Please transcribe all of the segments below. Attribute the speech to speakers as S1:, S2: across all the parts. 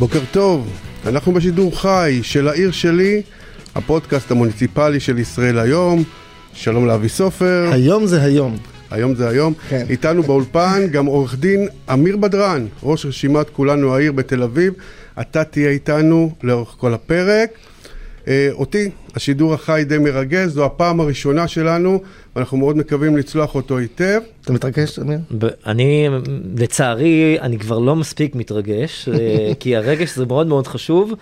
S1: בוקר טוב, אנחנו בשידור חי של העיר שלי, הפודקאסט המוניציפלי של ישראל היום. שלום לאבי סופר.
S2: היום זה היום.
S1: היום זה היום.
S2: כן.
S1: איתנו באולפן גם עורך דין אמיר בדרן, ראש רשימת כולנו העיר בתל אביב. אתה תהיה איתנו לאורך כל הפרק. אה, אותי, השידור החי די מרגש, זו הפעם הראשונה שלנו, ואנחנו מאוד מקווים לצלוח אותו היטב.
S2: אתה מתרגש, אמיר?
S3: אני, לצערי, אני כבר לא מספיק מתרגש, אה, כי הרגש זה מאוד מאוד חשוב,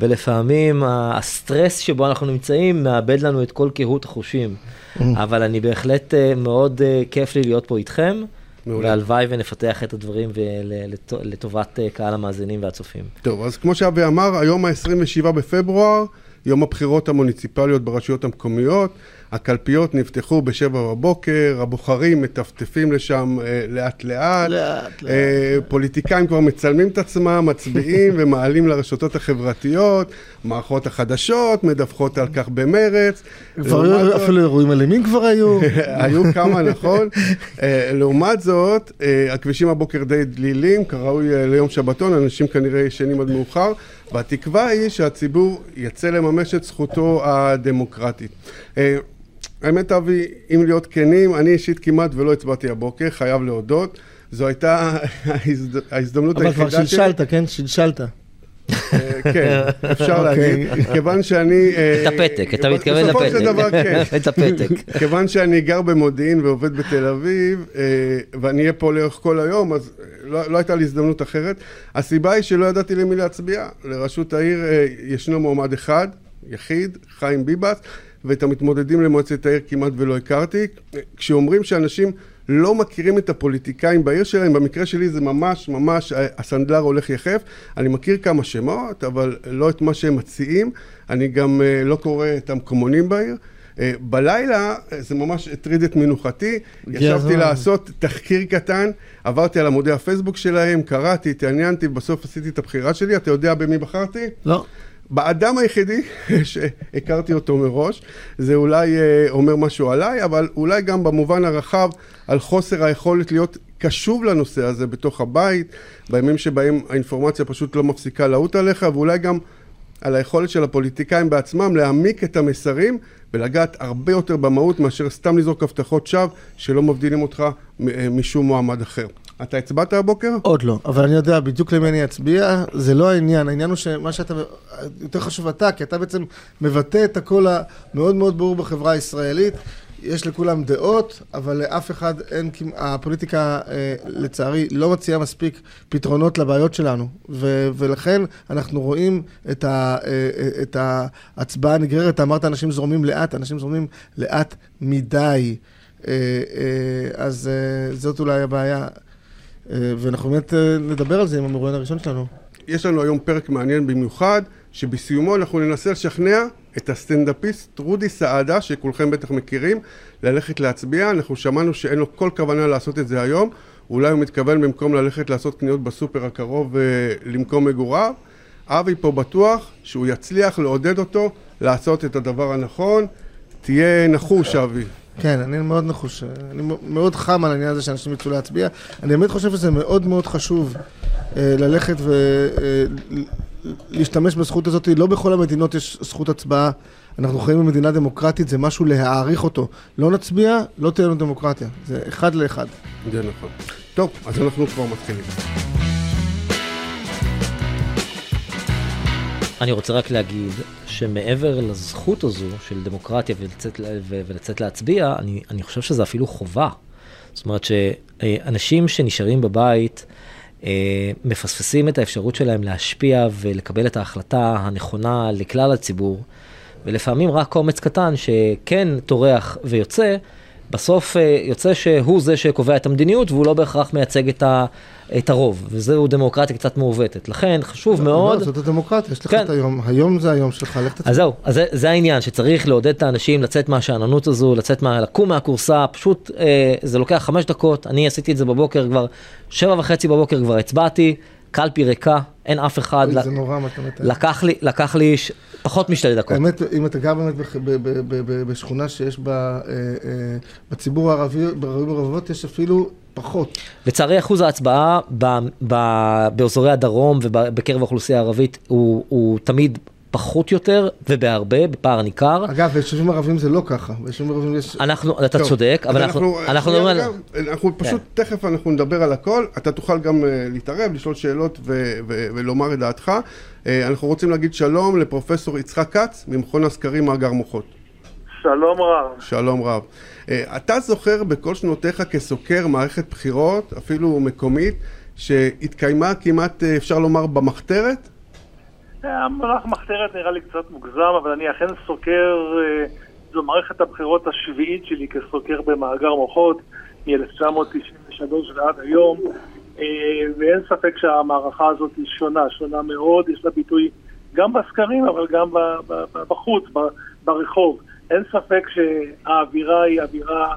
S3: ולפעמים הסטרס שבו אנחנו נמצאים מאבד לנו את כל קהות החושים. אבל אני בהחלט אה, מאוד כיף לי להיות פה איתכם,
S1: מעולה.
S3: והלוואי ונפתח את הדברים לטובת קהל המאזינים והצופים.
S1: טוב, אז כמו שאבי אמר, היום ה-27 בפברואר, יום הבחירות המוניציפליות ברשויות המקומיות. הקלפיות נפתחו ב-7 בבוקר, הבוחרים מטפטפים לשם אה, לאט לאט.
S2: לאט, לאט.
S1: אה, פוליטיקאים כבר מצלמים את עצמם, מצביעים ומעלים לרשתות החברתיות, מערכות החדשות מדווחות על כך במרץ.
S2: כבר היו
S1: זאת-
S2: אפילו אירועים אלימים כבר היו.
S1: היו כמה, נכון? אה, לעומת זאת, אה, הכבישים הבוקר די דלילים, כראוי אה, ליום שבתון, אנשים כנראה ישנים עד מאוחר, והתקווה היא שהציבור יצא לממש את זכותו הדמוקרטית. אה, האמת, אבי, אם להיות כנים, אני אישית כמעט ולא הצבעתי הבוקר, חייב להודות. זו הייתה ההזד- ההזדמנות
S2: אבל כבר
S1: היחידה שלי.
S2: שלשלת, כן? שלשלת.
S1: אה, כן, אפשר
S2: אוקיי.
S1: להגיד. כיוון שאני... אה,
S3: את הפתק, אתה מתכוון
S1: בסופו של
S3: לפתק.
S1: דבר, כן.
S3: את הפתק.
S1: כיוון שאני גר במודיעין ועובד בתל אביב, אה, ואני אהיה פה לאורך כל היום, אז לא, לא הייתה לי הזדמנות אחרת. הסיבה היא שלא ידעתי למי להצביע. לראשות העיר ישנו מועמד אחד, יחיד, חיים ביבס, ואת המתמודדים למועצת העיר כמעט ולא הכרתי. כשאומרים שאנשים לא מכירים את הפוליטיקאים בעיר שלהם, במקרה שלי זה ממש ממש אה, הסנדלר הולך יחף. אני מכיר כמה שמות, אבל לא את מה שהם מציעים. אני גם אה, לא קורא את המקומונים בעיר. אה, בלילה זה ממש הטריד את מנוחתי, ישבתי. לעשות תחקיר קטן, עברתי על עמודי הפייסבוק שלהם, קראתי, התעניינתי, בסוף עשיתי את הבחירה שלי, אתה יודע במי בחרתי?
S2: לא.
S1: באדם היחידי שהכרתי אותו מראש, זה אולי אה, אומר משהו עליי, אבל אולי גם במובן הרחב על חוסר היכולת להיות קשוב לנושא הזה בתוך הבית, בימים שבהם האינפורמציה פשוט לא מפסיקה לעוט עליך, ואולי גם על היכולת של הפוליטיקאים בעצמם להעמיק את המסרים ולגעת הרבה יותר במהות מאשר סתם לזרוק הבטחות שווא שלא מבדילים אותך אה, משום מועמד אחר. אתה הצבעת הבוקר?
S2: עוד לא, אבל אני יודע בדיוק למי אני אצביע, זה לא העניין, העניין הוא שמה שאתה, יותר חשוב אתה, כי אתה בעצם מבטא את הקול המאוד מאוד ברור בחברה הישראלית. יש לכולם דעות, אבל לאף אחד אין, הפוליטיקה אה, לצערי לא מציעה מספיק פתרונות לבעיות שלנו, ו, ולכן אנחנו רואים את, ה, אה, אה, את ההצבעה הנגררת, אמרת אנשים זורמים לאט, אנשים זורמים לאט מדי, אז זאת אולי הבעיה. אה, ואנחנו באמת אה, נדבר על זה עם המרואיין הראשון שלנו.
S1: יש לנו היום פרק מעניין במיוחד, שבסיומו אנחנו ננסה לשכנע את הסטנדאפיסט רודי סעדה, שכולכם בטח מכירים, ללכת להצביע. אנחנו שמענו שאין לו כל כוונה לעשות את זה היום. אולי הוא מתכוון במקום ללכת לעשות קניות בסופר הקרוב אה, למקום מגוריו. אבי פה בטוח שהוא יצליח לעודד אותו לעשות את הדבר הנכון. תהיה נחוש, אבי.
S2: כן, אני מאוד נחוש, אני מאוד חם על העניין הזה שאנשים יצאו להצביע. אני באמת חושב שזה מאוד מאוד חשוב אה, ללכת ולהשתמש בזכות הזאת. לא בכל המדינות יש זכות הצבעה. אנחנו חיים במדינה דמוקרטית, זה משהו להעריך אותו. לא נצביע, לא תהיה לנו דמוקרטיה. זה אחד לאחד.
S1: זה נכון. טוב, אז אנחנו כבר מתחילים.
S3: אני רוצה רק להגיד שמעבר לזכות הזו של דמוקרטיה ולצאת, ולצאת להצביע, אני, אני חושב שזה אפילו חובה. זאת אומרת שאנשים שנשארים בבית אה, מפספסים את האפשרות שלהם להשפיע ולקבל את ההחלטה הנכונה לכלל הציבור, ולפעמים רק קומץ קטן שכן טורח ויוצא, בסוף אה, יוצא שהוא זה שקובע את המדיניות והוא לא בהכרח מייצג את, ה, את הרוב, וזהו דמוקרטיה קצת מעוותת. לכן חשוב מאוד...
S2: לא, זאת הדמוקרטיה, יש לך
S3: כן.
S2: את היום. היום זה היום שלך, לך תצביע.
S3: אז זהו, אז זה, זה העניין, שצריך לעודד את האנשים לצאת מהשאננות הזו, לצאת מה... לקום מהכורסה, פשוט אה, זה לוקח חמש דקות, אני עשיתי את זה בבוקר כבר, שבע וחצי בבוקר כבר הצבעתי, קלפי ריקה, אין אף אחד.
S2: אוי, זה נורא מה אתה מתאר.
S3: לקח לי, לקח לי ש... פחות משתי דקות.
S2: האמת, אם אתה גר באמת בח- ב- ב- ב- ב- בשכונה שיש בה, אה, אה, בציבור הערבי, בערבים ורבבות, יש אפילו פחות.
S3: לצערי אחוז ההצבעה באזורי הדרום ובקרב האוכלוסייה הערבית הוא, הוא תמיד פחות יותר ובהרבה, בפער ניכר.
S2: אגב, ביישובים ערבים זה לא ככה. ביישובים ערבים יש...
S3: אנחנו, אתה
S1: טוב,
S3: צודק, אבל אנחנו, אנחנו
S1: שנייה
S3: מדברים על...
S1: רגע, אנחנו פשוט, תכף אנחנו נדבר על הכל, אתה תוכל גם אה, להתערב, לשאול שאלות ו- ו- ולומר את דעתך. אה, אנחנו רוצים להגיד שלום לפרופסור יצחק כץ, ממכון הסקרים מאגר מוחות.
S4: שלום רב.
S1: שלום רב. אה, אתה זוכר בכל שנותיך כסוקר מערכת בחירות, אפילו מקומית, שהתקיימה כמעט, אפשר לומר, במחתרת?
S4: המונח מחתרת נראה לי קצת מוגזם, אבל אני אכן סוקר, אה, זו מערכת הבחירות השביעית שלי כסוקר במאגר מוחות, מ-1993 ועד היום, אה, ואין ספק שהמערכה הזאת היא שונה, שונה מאוד, יש לה ביטוי גם בסקרים, אבל גם בחוץ, ברחוב. אין ספק שהאווירה היא אווירה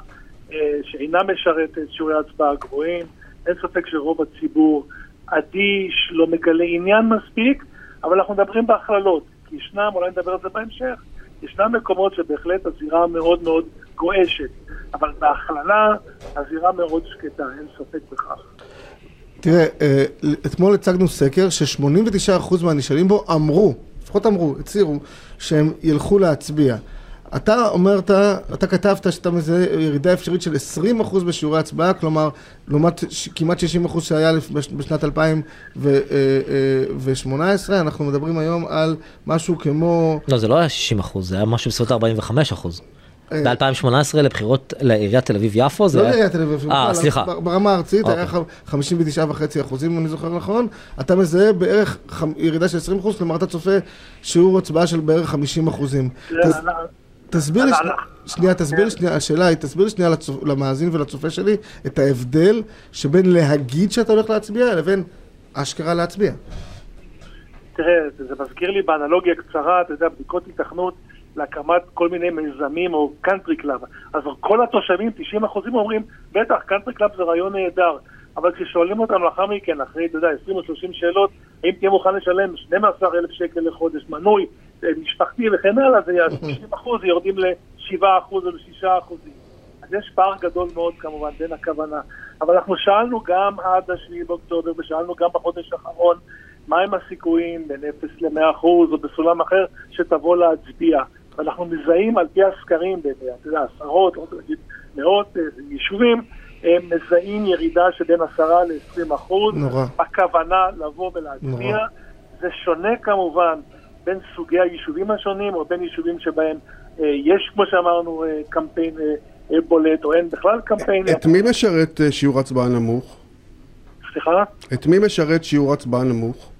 S4: אה, שאינה משרתת שיעורי הצבעה גבוהים, אין ספק שרוב הציבור אדיש, לא מגלה עניין מספיק, אבל אנחנו מדברים בהכללות, כי ישנם, אולי נדבר על זה בהמשך, ישנם מקומות שבהחלט הזירה מאוד מאוד גועשת, אבל בהכללה הזירה מאוד שקטה, אין ספק בכך.
S2: תראה, אה, אתמול הצגנו סקר ש-89% מהנשאלים בו אמרו, לפחות אמרו, הצהירו, שהם ילכו להצביע. אתה אומרת, אתה כתבת שאתה מזהה ירידה אפשרית של 20% בשיעורי הצבעה, כלומר, לעומת ש- כמעט 60% שהיה בשנת 2018, אנחנו מדברים היום על משהו כמו...
S3: לא, זה לא היה 60 אחוז, זה היה משהו בסביבות 45 אחוז.
S2: אה,
S3: ב-2018 לבחירות לעיריית תל אביב-יפו זה
S2: לא. לעיריית תל אביב,
S3: אה, סליחה.
S2: ברמה הארצית היה
S3: אוקיי.
S2: 59.5 אחוזים, אם אני זוכר נכון. אתה מזהה בערך ירידה של 20 אחוז, כלומר אתה צופה שיעור הצבעה של בערך 50 אחוזים. תסביר לי, שנייה, תסביר לי שנייה, השאלה היא, תסביר לי שנייה למאזין ולצופה שלי את ההבדל שבין להגיד שאתה הולך להצביע לבין אשכרה להצביע.
S4: תראה, זה, מזכיר לי באנלוגיה קצרה, אתה יודע, בדיקות התכנות להקמת כל מיני מיזמים או קאנטרי קלאב. אז כל התושבים, 90 אחוזים אומרים, בטח, קאנטרי קלאב זה רעיון נהדר. אבל כששואלים אותם לאחר מכן, אחרי, אתה יודע, 20 או 30 שאלות, האם תהיה מוכן לשלם 12,000 שקל לחודש, מנוי, משפחתי וכן הלאה, זה יהיה 90 אחוז, יורדים ל-7 אחוז או ל-6 אחוזים. אז יש פער גדול מאוד כמובן בין הכוונה. אבל אנחנו שאלנו גם עד השביעי באוקטובר, ושאלנו גם בחודש האחרון, מהם הסיכויים בין 0 ל-100 אחוז או בסולם אחר שתבוא להצביע. ואנחנו מזהים על פי הסקרים, אתה יודע, עשרות, או נגיד מאות אה, יישובים, הם מזהים ירידה שבין 10 ל-20 אחוז.
S2: נורא.
S4: בכוונה לבוא ולהצביע.
S2: נורא.
S4: זה שונה כמובן בין סוגי היישובים השונים, או בין יישובים שבהם אה, יש, כמו שאמרנו, אה, קמפיין אה, אה, בולט, או אין בכלל קמפיין.
S1: את מי משרת אה, שיעור הצבעה נמוך?
S4: סליחה?
S1: את מי משרת שיעור הצבעה נמוך?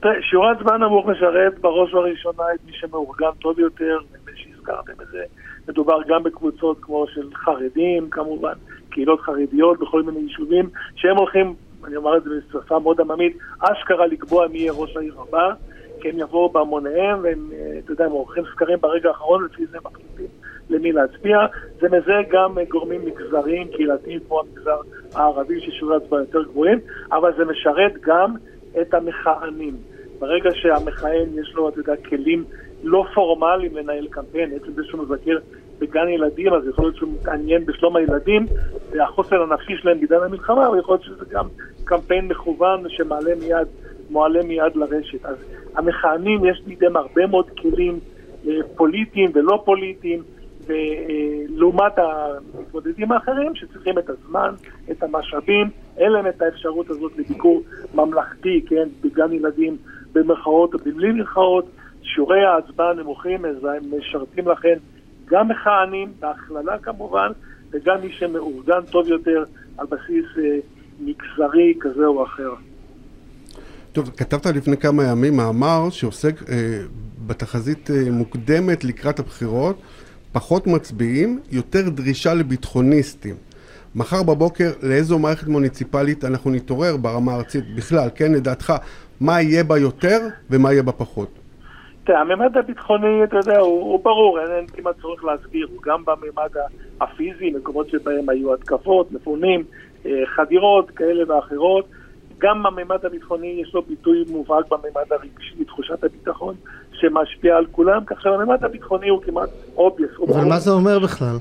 S4: תראה, שיעור ההצבעה נמוך משרת בראש ובראשונה את מי שמאורגן טוב יותר, נדמה שהזכרתם את זה. מדובר גם בקבוצות כמו של חרדים, כמובן, קהילות חרדיות בכל מיני יישובים, שהם הולכים, אני אומר את זה בשפה מאוד עממית, אשכרה לקבוע מי יהיה ראש העיר הבא, כי הם יבואו בהמוניהם, והם, אה, אתה יודע, הם עורכים סקרים ברגע האחרון, לפי זה מחליטים למי להצביע. זה מזהה גם אה, גורמים מגזריים, קהילתיים, כמו המגזר הערבי, ששיעורי הצבעה יותר גבוהים, אבל זה משרת גם את המכהנים. ברגע שהמכהן יש לו, אתה יודע, כלים לא פורמליים לנהל קמפיין, עצם זה שהוא מבקר בגן ילדים, אז יכול להיות שהוא מתעניין בשלום הילדים והחוסן הנפשי שלהם בעידן המלחמה, אבל יכול להיות שזה גם קמפיין מכוון שמעלה מיד, מועלה מיד לרשת. אז המכהנים, יש בידיהם הרבה מאוד כלים אה, פוליטיים ולא פוליטיים, ולעומת המתמודדים האחרים שצריכים את הזמן, את המשאבים, אין להם את האפשרות הזאת לביקור ממלכתי, כן, בגן ילדים במרכאות או בלי מרכאות. שיעורי ההצבעה הנמוכים משרתים לכן גם מכהנים, בהכללה כמובן, וגם מי שמאורגן טוב יותר על בסיס אה, מגזרי כזה או אחר.
S1: טוב, כתבת לפני כמה ימים מאמר שעוסק אה, בתחזית אה, מוקדמת לקראת הבחירות, פחות מצביעים, יותר דרישה לביטחוניסטים. מחר בבוקר, לאיזו מערכת מוניציפלית אנחנו נתעורר ברמה הארצית בכלל, כן, לדעתך, מה יהיה בה יותר ומה יהיה בה פחות?
S4: תראה, הממד הביטחוני, אתה יודע, הוא, הוא ברור, אין, אין כמעט צורך להסביר, הוא גם בממד הפיזי, מקומות שבהם היו התקפות, מפונים, אה, חדירות כאלה ואחרות. גם הממד הביטחוני יש לו ביטוי מובהק בממד הרגשי, תחושת הביטחון, שמשפיע על כולם, כך שהממד הביטחוני הוא כמעט obvious.
S2: אבל מה זה אומר בכלל?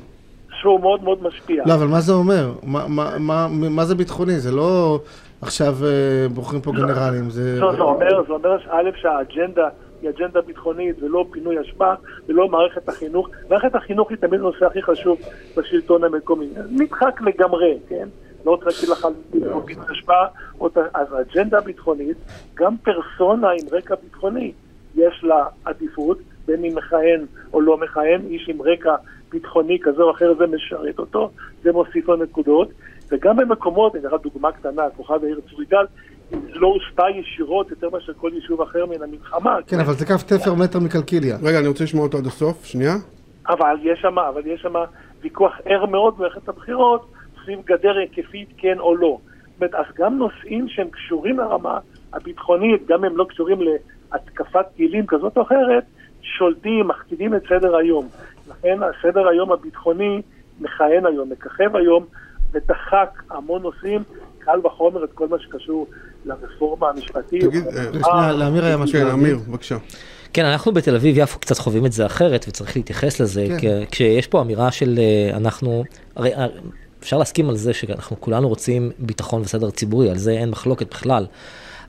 S4: שהוא מאוד מאוד משפיע.
S2: לא, אבל מה זה אומר? מה, מה, מה, מה זה ביטחוני? זה לא עכשיו אה, בוחרים פה גנרלים, זה...
S4: לא, זה אומר, זה אומר א', שהאג'נדה היא אג'נדה ביטחונית ולא פינוי אשפה ולא מערכת החינוך. מערכת החינוך היא תמיד הנושא הכי חשוב בשלטון המקומי. נדחק לגמרי, כן? לא רוצה להגיד לך על פינוי אשפה, אז האג'נדה הביטחונית, גם פרסונה עם רקע ביטחוני, יש לה עדיפות, בין אם מכהן או לא מכהן, איש עם רקע ביטחוני כזה או אחר, זה משרת אותו, זה מוסיף לו נקודות. וגם במקומות, אני לך דוגמה קטנה, כוכב העיר צור יגאל, לא הושפע ישירות יותר מאשר כל יישוב אחר מן המלחמה.
S2: כן, אבל זה קו תפר מטר מקלקיליה.
S1: רגע, אני רוצה לשמוע אותו עד הסוף, שנייה.
S4: אבל יש שם, אבל יש שם ויכוח ער מאוד במערכת הבחירות, סביב גדר היקפית כן או לא. זאת אומרת, אז גם נושאים שהם קשורים לרמה הביטחונית, גם הם לא קשורים להתקפת טילים כזאת או אחרת, שולטים, מכתיבים את סדר היום. לכן הסדר היום הביטחוני מכהן היום, מככב היום, ודחק המון נושאים, קל וחומר את כל מה שקשור לרפורמה המשפטית.
S1: תגיד,
S2: שנייה, לאמיר היה משהו
S1: כן. אמיר, בבקשה.
S3: כן, אנחנו בתל אביב-יפו קצת חווים את זה אחרת, וצריך להתייחס לזה,
S2: כן.
S3: כי- כשיש פה אמירה של אה, אנחנו, הרי אה, אפשר להסכים על זה שאנחנו כולנו רוצים ביטחון וסדר ציבורי, על זה אין מחלוקת בכלל.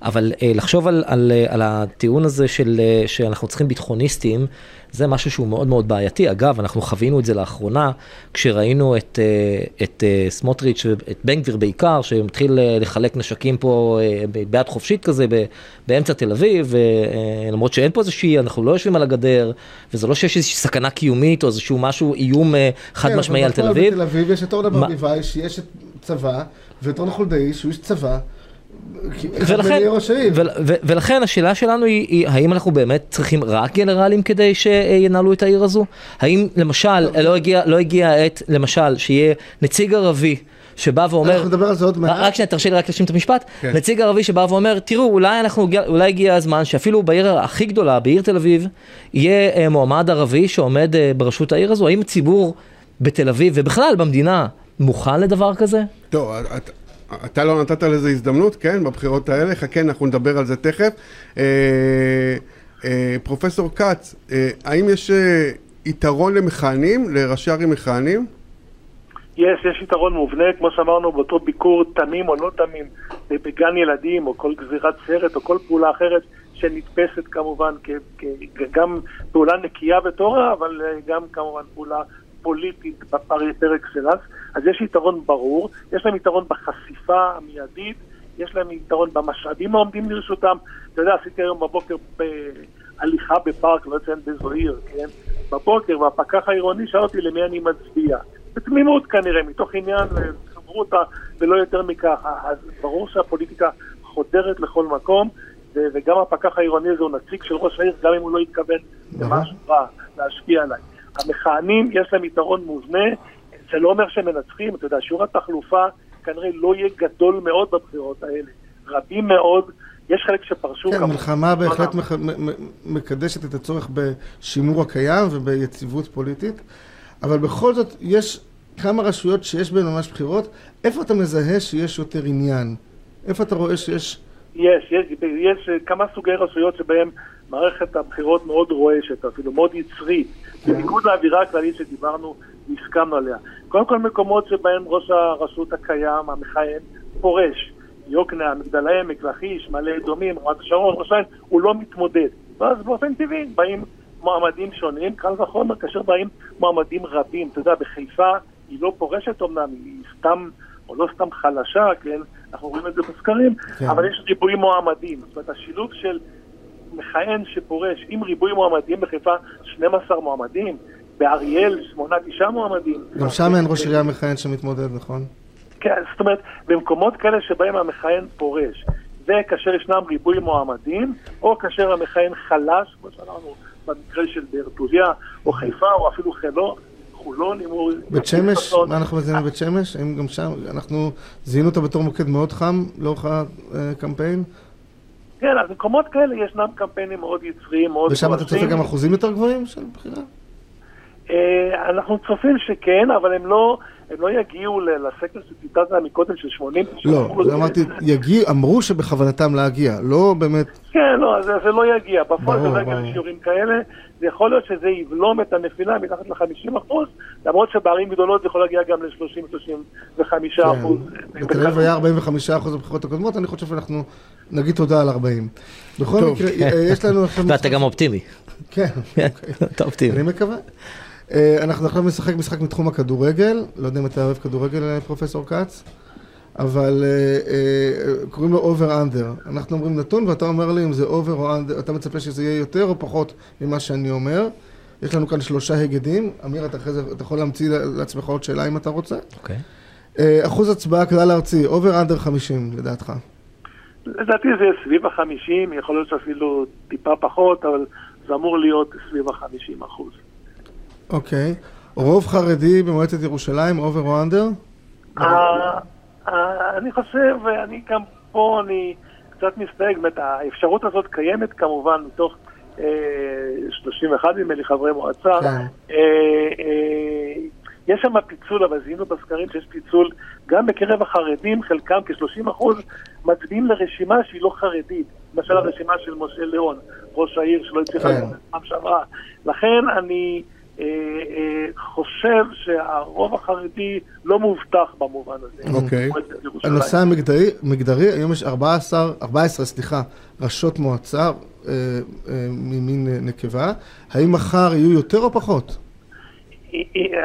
S3: אבל אה, לחשוב על, על, אה, על הטיעון הזה של אה, שאנחנו צריכים ביטחוניסטים, זה משהו שהוא מאוד מאוד בעייתי. אגב, אנחנו חווינו את זה לאחרונה, כשראינו את, אה, את אה, סמוטריץ' ואת בן גביר בעיקר, שמתחיל אה, לחלק נשקים פה אה, ביד חופשית כזה ב- באמצע תל אביב, אה, למרות שאין פה איזושהי, אנחנו לא יושבים על הגדר, וזה לא שיש איזושהי סכנה קיומית או איזשהו משהו, איום אה, חד
S2: כן,
S3: משמעי על תל אביב.
S2: בתל אביב יש את אורנה ברביבאי, שיש את צבא, ואת רון חולדאי, שהוא איש צבא.
S3: ולכן, ו, ולכן השאלה שלנו היא, היא האם אנחנו באמת צריכים רק גנרלים כדי שינהלו את העיר הזו? האם למשל לא הגיע, לא הגיע העת למשל שיהיה נציג ערבי שבא ואומר,
S2: אנחנו נדבר על זה עוד מעט.
S3: רק שנייה תרשה לי רק להשלים את המשפט,
S1: כן.
S3: נציג ערבי שבא ואומר תראו אולי אנחנו אולי הגיע הזמן שאפילו בעיר הכי גדולה בעיר תל אביב יהיה אה, מועמד ערבי שעומד אה, בראשות העיר הזו האם הציבור בתל אביב ובכלל במדינה מוכן לדבר כזה?
S1: טוב, אתה לא נתת לזה הזדמנות, כן, בבחירות האלה, חכה, אנחנו נדבר על זה תכף. אה, אה, פרופסור כץ, אה, האם יש אה, יתרון למכהנים, לראשי ערים מכהנים?
S4: יש, יש יתרון מובנה, כמו שאמרנו, באותו ביקור תמים או לא תמים בגן ילדים, או כל גזירת סרט, או כל פעולה אחרת שנתפסת כמובן כ, גם פעולה נקייה וטהורה, אבל אה, גם כמובן פעולה פוליטית בפר פר אקסלנס. אז יש יתרון ברור, יש להם יתרון בחשיפה המיידית, יש להם יתרון במשאבים העומדים לרשותם. אתה יודע, עשיתי היום בבוקר בהליכה בפארק, לא אציין באיזו עיר, כן? בבוקר, והפקח העירוני שאל אותי למי אני מצביע. בתמימות כנראה, מתוך עניין חברותה ולא יותר מכך. אז ברור שהפוליטיקה חודרת לכל מקום, וגם הפקח העירוני הזה הוא נציג של ראש העיר, גם אם הוא לא התכוון למשהו רע להשפיע עליי. המכהנים, יש להם יתרון מובנה, זה לא אומר שהם מנצחים, אתה יודע, שיעור התחלופה כנראה לא יהיה גדול מאוד בבחירות האלה. רבים מאוד, יש חלק שפרשו
S2: כן,
S4: כמובן.
S2: מלחמה בהחלט מח- מ- מ- מקדשת את הצורך בשימור הקיים וביציבות פוליטית, אבל בכל זאת יש כמה רשויות שיש בהן ממש בחירות. איפה אתה מזהה שיש יותר עניין? איפה אתה רואה שיש...
S4: יש, יש, יש כמה סוגי רשויות שבהם מערכת הבחירות מאוד רועשת, אפילו מאוד יצרית, בניגוד לאווירה הכללית שדיברנו והסכמנו עליה. קודם כל מקומות שבהם ראש הרשות הקיים, המכהן, פורש. יוקנעם, מגדל העמק, לכיש, מעלה אדומים, רמת השרון, ראש העין, הוא לא מתמודד. ואז באופן טבעי באים מועמדים שונים, קל וחומר כאשר באים מועמדים רבים. אתה יודע, בחיפה היא לא פורשת אומנם, היא סתם, או לא סתם חלשה, כן? אנחנו רואים את זה בסקרים,
S2: כן.
S4: אבל יש ריבוי מועמדים. זאת אומרת, השילוב של מכהן שפורש עם ריבוי מועמדים בחיפה, 12 מועמדים, באריאל, 8-9 מועמדים.
S2: גם שם אין ראש עירייה מכהן שמתמודד, נכון?
S4: כן, זאת אומרת, במקומות כאלה שבהם המכהן פורש, וכאשר ישנם ריבוי מועמדים, או כאשר המכהן חלש, כמו שאמרנו במקרה של באר טוביה, או חיפה, או אפילו חלון, חולון, אם הוא...
S2: בית שמש. מה אנחנו מזהים בבית שמש? האם גם שם, אנחנו זיהינו אותה בתור מוקד מאוד חם לאורך הקמפיין,
S4: כן, אז במקומות כאלה ישנם קמפיינים מאוד יצריים, מאוד
S2: ושם אתה צופה. גם אחוזים יותר גבוהים של בחירה?
S4: אה, אנחנו צופים שכן, אבל הם לא, הם לא יגיעו לסקר שציטטת מקודם של 80
S2: לא, זה אמרתי, יגיע, אמרו שבכוונתם להגיע, לא באמת...
S4: כן, לא, זה, זה לא יגיע. בפועל זה לא יגיע
S2: ברור.
S4: לשיעורים כאלה. זה יכול להיות שזה יבלום את הנפילה מתחת ל-50 אחוז, למרות שבערים גדולות זה יכול להגיע גם ל-30-35 אחוז.
S2: כן. בתל אביב היה 45 אחוז בבחירות הקודמות, אני חושב שאנחנו נגיד תודה על 40. בכל. מקרה, אה, יש לנו.
S3: ואתה גם אופטימי.
S2: כן,
S3: אתה אופטימי.
S2: אני מקווה. אה, אנחנו עכשיו נשחק משחק מתחום הכדורגל, לא יודע אם אתה אוהב כדורגל, אה, פרופסור כץ, אבל אה, קוראים לו over under. אנחנו אומרים נתון ואתה אומר לי אם זה over או under, אתה מצפה שזה יהיה יותר או פחות ממה שאני אומר. יש לנו כאן שלושה היגדים, אמיר, אתה אחרי זה, אתה יכול להמציא לעצמך עוד שאלה אם אתה רוצה.
S3: אוקיי.
S2: אחוז הצבעה כלל ארצי, over under 50 לדעתך.
S4: לדעתי זה סביב ה-50, יכול להיות שאפילו טיפה פחות, אבל זה אמור להיות סביב ה-50 אחוז.
S2: אוקיי. רוב חרדי במועצת ירושלים, over או under?
S4: אה, אה, אני חושב, ואני גם פה, אני קצת מסתייג, באמת, האפשרות הזאת קיימת כמובן מתוך אה, 31 נדמה לי חברי מועצה.
S2: כן.
S4: אה, אה, יש שם פיצול, אבל זיהינו בסקרים שיש פיצול גם בקרב החרדים, חלקם כ-30 אחוז מצביעים לרשימה שהיא לא חרדית. למשל הרשימה של משה ליאון, ראש העיר שלא הצליחה
S2: כן.
S4: לצאת פעם שעברה. לכן אני אה, אה, חושב שהרוב החרדי לא מובטח במובן הזה.
S1: אוקיי.
S2: הנושא המגדרי, מגדרי, היום יש 14, 14, סליחה, ראשות מועצה אה, אה, ממין אה, נקבה. האם מחר יהיו יותר או פחות?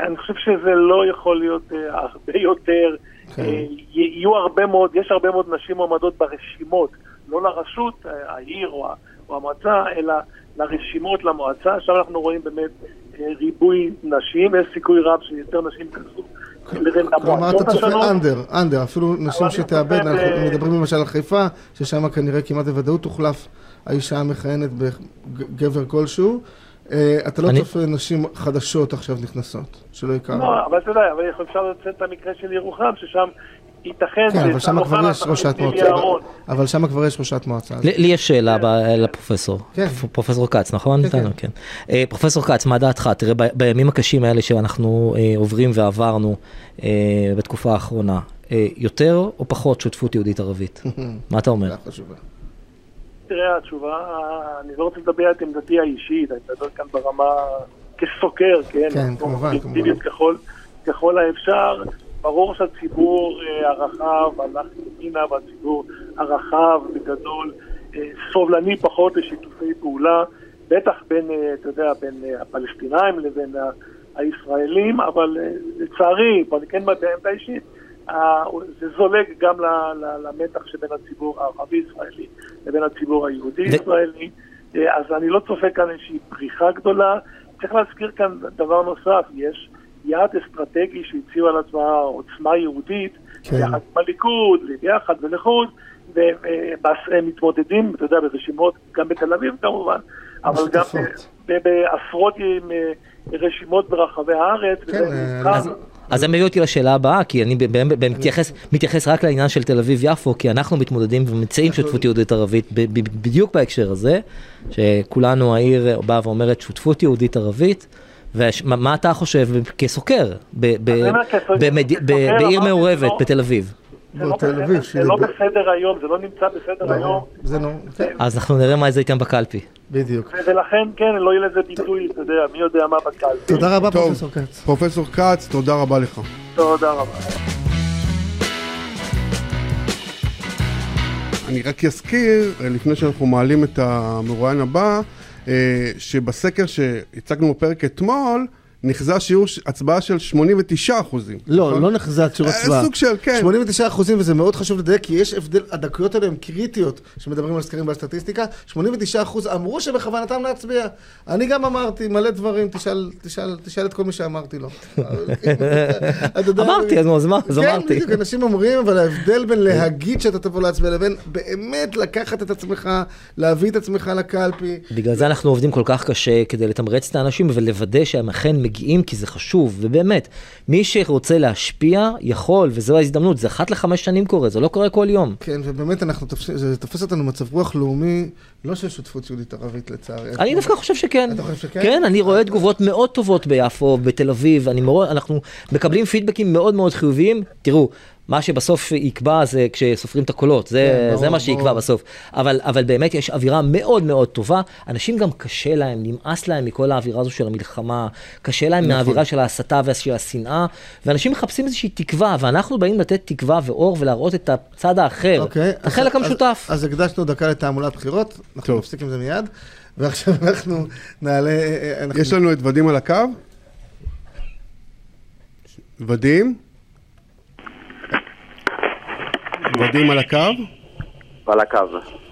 S4: אני חושב שזה לא יכול להיות אה, הרבה יותר.
S2: כן.
S4: אה, יהיו הרבה מאוד, יש הרבה מאוד נשים מועמדות ברשימות, לא לרשות, אה, העיר או המועצה, אלא לרשימות למועצה. שם אנחנו רואים באמת אה, ריבוי נשים, יש סיכוי רב שיותר נשים ייכנסו
S2: כלומר, אתה צופה. אנדר, אנדר, אפילו נשים שתאבד, אנחנו
S4: ב-
S2: מדברים למשל על חיפה, ששם כנראה כמעט בוודאות תוחלף האישה המכהנת בגבר כלשהו. אה, אתה לא צופה נשים חדשות עכשיו נכנסות, שלא הכרנו.
S4: לא, אבל אתה יודע, אבל אפשר לציין את המקרה של ירוחם, ששם ייתכן
S2: כן, אבל שם כבר יש ראשת מועצה. אבל שם כבר יש ראשת מועצה.
S3: לי לי יש שאלה לפרופסור.
S2: כן.
S3: פרופסור כץ, נכון?
S2: כן,
S3: איתנו, כן. אה, פרופסור כץ, מה דעתך? תראה, ב- בימים הקשים האלה שאנחנו אה, עוברים ועברנו אה, בתקופה האחרונה, אה, יותר או פחות שותפות יהודית ערבית? מה אתה אומר?
S4: תראה, התשובה, אני לא רוצה לדבר את עמדתי האישית, אני מדבר כאן ברמה כסוקר, כן?
S2: כן, כמובן, כמובן.
S4: ככל האפשר. ברור שהציבור אה, הרחב הלך ימינה, והציבור הרחב בגדול אה, סובלני פחות לשיתופי פעולה, בטח בין, אה, אתה יודע, בין הפלסטינאים לבין הישראלים, אבל לצערי, פה אני כן מביע עמדה אישית, זה זולג גם למתח שבין הציבור הערבי-ישראלי לבין הציבור היהודי-ישראלי. אז אני לא צופה כאן איזושהי פריחה גדולה. צריך להזכיר כאן דבר נוסף, יש יעד אסטרטגי שהציעו על עצמה עוצמה יהודית,
S2: כן.
S4: יחד עם הליכוד, ביחד ולחוד, והם מתמודדים, אתה יודע, ברשימות, גם בתל אביב כמובן, אבל גם בעשרות אה, רשימות ברחבי הארץ.
S2: כן, אה.
S3: אז- אז זה מביא אותי לשאלה הבאה, כי אני ב- מתייחס- מתייחס רק לעניין של תל אביב-יפו, כי אנחנו מתמודדים ומציעים שותפות יהודית ערבית ב- ב- בדיוק בהקשר הזה, שכולנו העיר באה ואומרת שותפות יהודית ערבית. ומה אתה חושב כסוקר בעיר
S4: אמרתי,
S3: מעורבת
S4: לא-
S3: בתל אביב?
S4: זה לא
S2: בתל אביב,
S4: זה לא
S2: שידע-
S4: בסדר היום, זה לא נמצא בסדר היום.
S3: אז אנחנו נראה מה זה ייתן בקלפי.
S2: בדיוק.
S4: ולכן, כן, לא יהיה לזה ביטוי, אתה יודע, מי יודע מה בקלפי.
S2: תודה רבה. פרופסור כץ.
S1: פרופסור כץ, תודה רבה לך.
S4: תודה רבה.
S1: אני רק אזכיר, לפני שאנחנו מעלים את המרואיין הבא, שבסקר שהצגנו בפרק אתמול, נחזה שיעור הצבעה של 89 אחוזים.
S2: לא, לא נחזה שיעור
S1: אה,
S2: הצבעה.
S1: סוג של, כן.
S2: 89 אחוזים, וזה מאוד חשוב לדייק, כי יש הבדל, הדקויות האלה הן קריטיות, שמדברים על סקרים ועל סטטיסטיקה. 89 אחוז אמרו שבכוונתם להצביע. אני גם אמרתי מלא דברים, תשאל, תשאל, תשאל את כל מי שאמרתי לו.
S3: אמרתי, אז מה? אז
S2: כן,
S3: אמרתי.
S2: בדיוק, אנשים אומרים, אבל ההבדל בין להגיד שאתה תבוא להצביע לבין באמת לקחת את עצמך, להביא את עצמך לקלפי.
S3: בגלל זה אנחנו עובדים כל כך קשה כדי לתמרץ את האנשים ולוודא שהם אכן מגיעים כי זה חשוב, ובאמת, מי שרוצה להשפיע, יכול, וזו ההזדמנות, זה אחת לחמש שנים קורה, זה לא קורה כל יום.
S2: כן, ובאמת אנחנו, תופס, זה תופס אותנו מצב רוח לאומי, לא של שותפות יהודית ערבית לצערי.
S3: אני דווקא חושב שכן.
S2: אתה חושב שכן?
S3: כן, אני רואה תגובות מאוד טובות ביפו, בתל אביב, אני מאוד, אנחנו מקבלים פידבקים מאוד מאוד חיוביים. תראו, מה שבסוף יקבע זה כשסופרים את הקולות, זה,
S2: כן, ברור,
S3: זה מה שיקבע
S2: ברור.
S3: בסוף. אבל, אבל באמת יש אווירה מאוד מאוד טובה. אנשים גם קשה להם, נמאס להם מכל האווירה הזו של המלחמה, קשה להם
S2: נכון.
S3: מהאווירה של ההסתה ושל השנאה, ואנשים מחפשים איזושהי תקווה, ואנחנו באים לתת תקווה ואור ולהראות את הצד האחר,
S2: אוקיי.
S3: את החלק
S2: אז-
S3: המשותף.
S2: אז, אז הקדשנו דקה לתעמולת בחירות, אנחנו
S1: טוב.
S2: נפסיק עם זה מיד, ועכשיו אנחנו נעלה... אה, אנחנו...
S1: יש לנו את ודים על הקו? ודים? ודים על הקו?
S5: על הקו.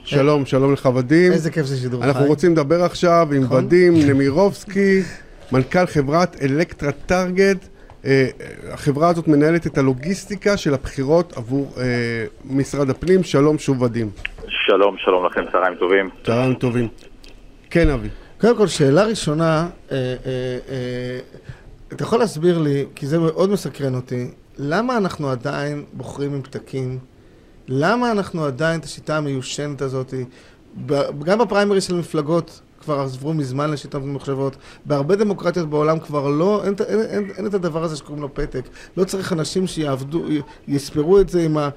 S1: שלום, שלום לך ודים.
S2: איזה כיף זה שידור
S1: אנחנו
S2: חי.
S1: רוצים לדבר עכשיו עם
S2: נכון.
S1: ודים נמירובסקי, מנכ"ל חברת אלקטרה טארגט. אה, החברה הזאת מנהלת את הלוגיסטיקה של הבחירות עבור אה, משרד הפנים. שלום שוב ודים.
S5: שלום, שלום לכם, צהריים טובים.
S1: צהריים טובים. כן אבי.
S2: קודם כל, שאלה ראשונה, אה, אה, אה, אתה יכול להסביר לי, כי זה מאוד מסקרן אותי, למה אנחנו עדיין בוחרים עם פתקים? למה אנחנו עדיין את השיטה המיושנת הזאת, גם בפריימריז של מפלגות כבר עברו מזמן לשיטות ממוחשבות, בהרבה דמוקרטיות בעולם כבר לא, אין, אין, אין, אין את הדבר הזה שקוראים לו פתק. לא צריך אנשים שיעבדו, יספרו את זה עם ה...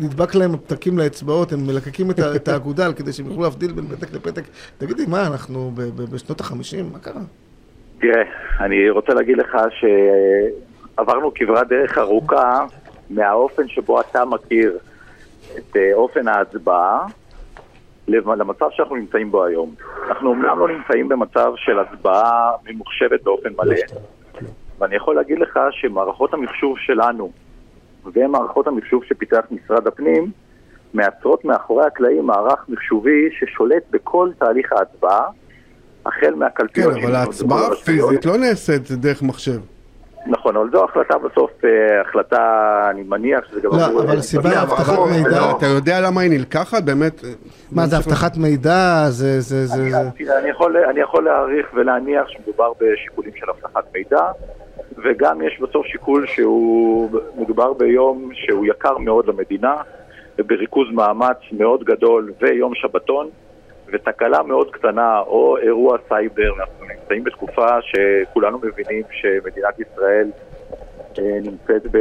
S2: נדבק להם הפתקים לאצבעות, הם מלקקים את, את האגודל כדי שהם יוכלו להבדיל בין פתק לפתק. תגידי, מה, אנחנו ב- ב- בשנות החמישים? מה קרה?
S5: תראה, אני רוצה להגיד לך שעברנו כברת דרך ארוכה מהאופן שבו אתה מכיר את אה, אופן ההצבעה למ- למצב שאנחנו נמצאים בו היום. אנחנו אומנם לא נמצאים במצב של הצבעה ממוחשבת באופן מלא, ואני יכול להגיד לך שמערכות המחשוב שלנו ומערכות המחשוב שפיתח משרד הפנים מייצרות מאחורי הקלעים מערך מחשובי ששולט בכל תהליך ההצבעה, החל
S1: כן,
S5: מהקלפיות.
S1: אבל
S5: שנמצאות
S1: ההצבעה. הפיזית לא נעשית דרך מחשב.
S5: נכון, אבל זו החלטה בסוף, אה, החלטה, אני מניח שזה גם...
S2: לא, אבל הסיבה
S5: אבל-
S2: אבטחת מידע-
S5: לא.
S1: אתה יודע למה היא נלקחת? באמת? אה,
S2: מה, זה אבטחת מידע? זה... זה... זה...
S5: אני-
S2: זה...
S5: תראה, אני יכול- אני יכול להעריך ולהניח שמדובר בשיקולים של אבטחת מידע, וגם יש בסוף שיקול שהוא מדובר ביום שהוא יקר מאוד למדינה, ובריכוז מאמץ מאוד גדול ויום שבתון, ותקלה מאוד קטנה או אירוע סייבר, אנחנו נמצאים בתקופה שכולנו מבינים שמדינת ישראל אה, נמצאת ב...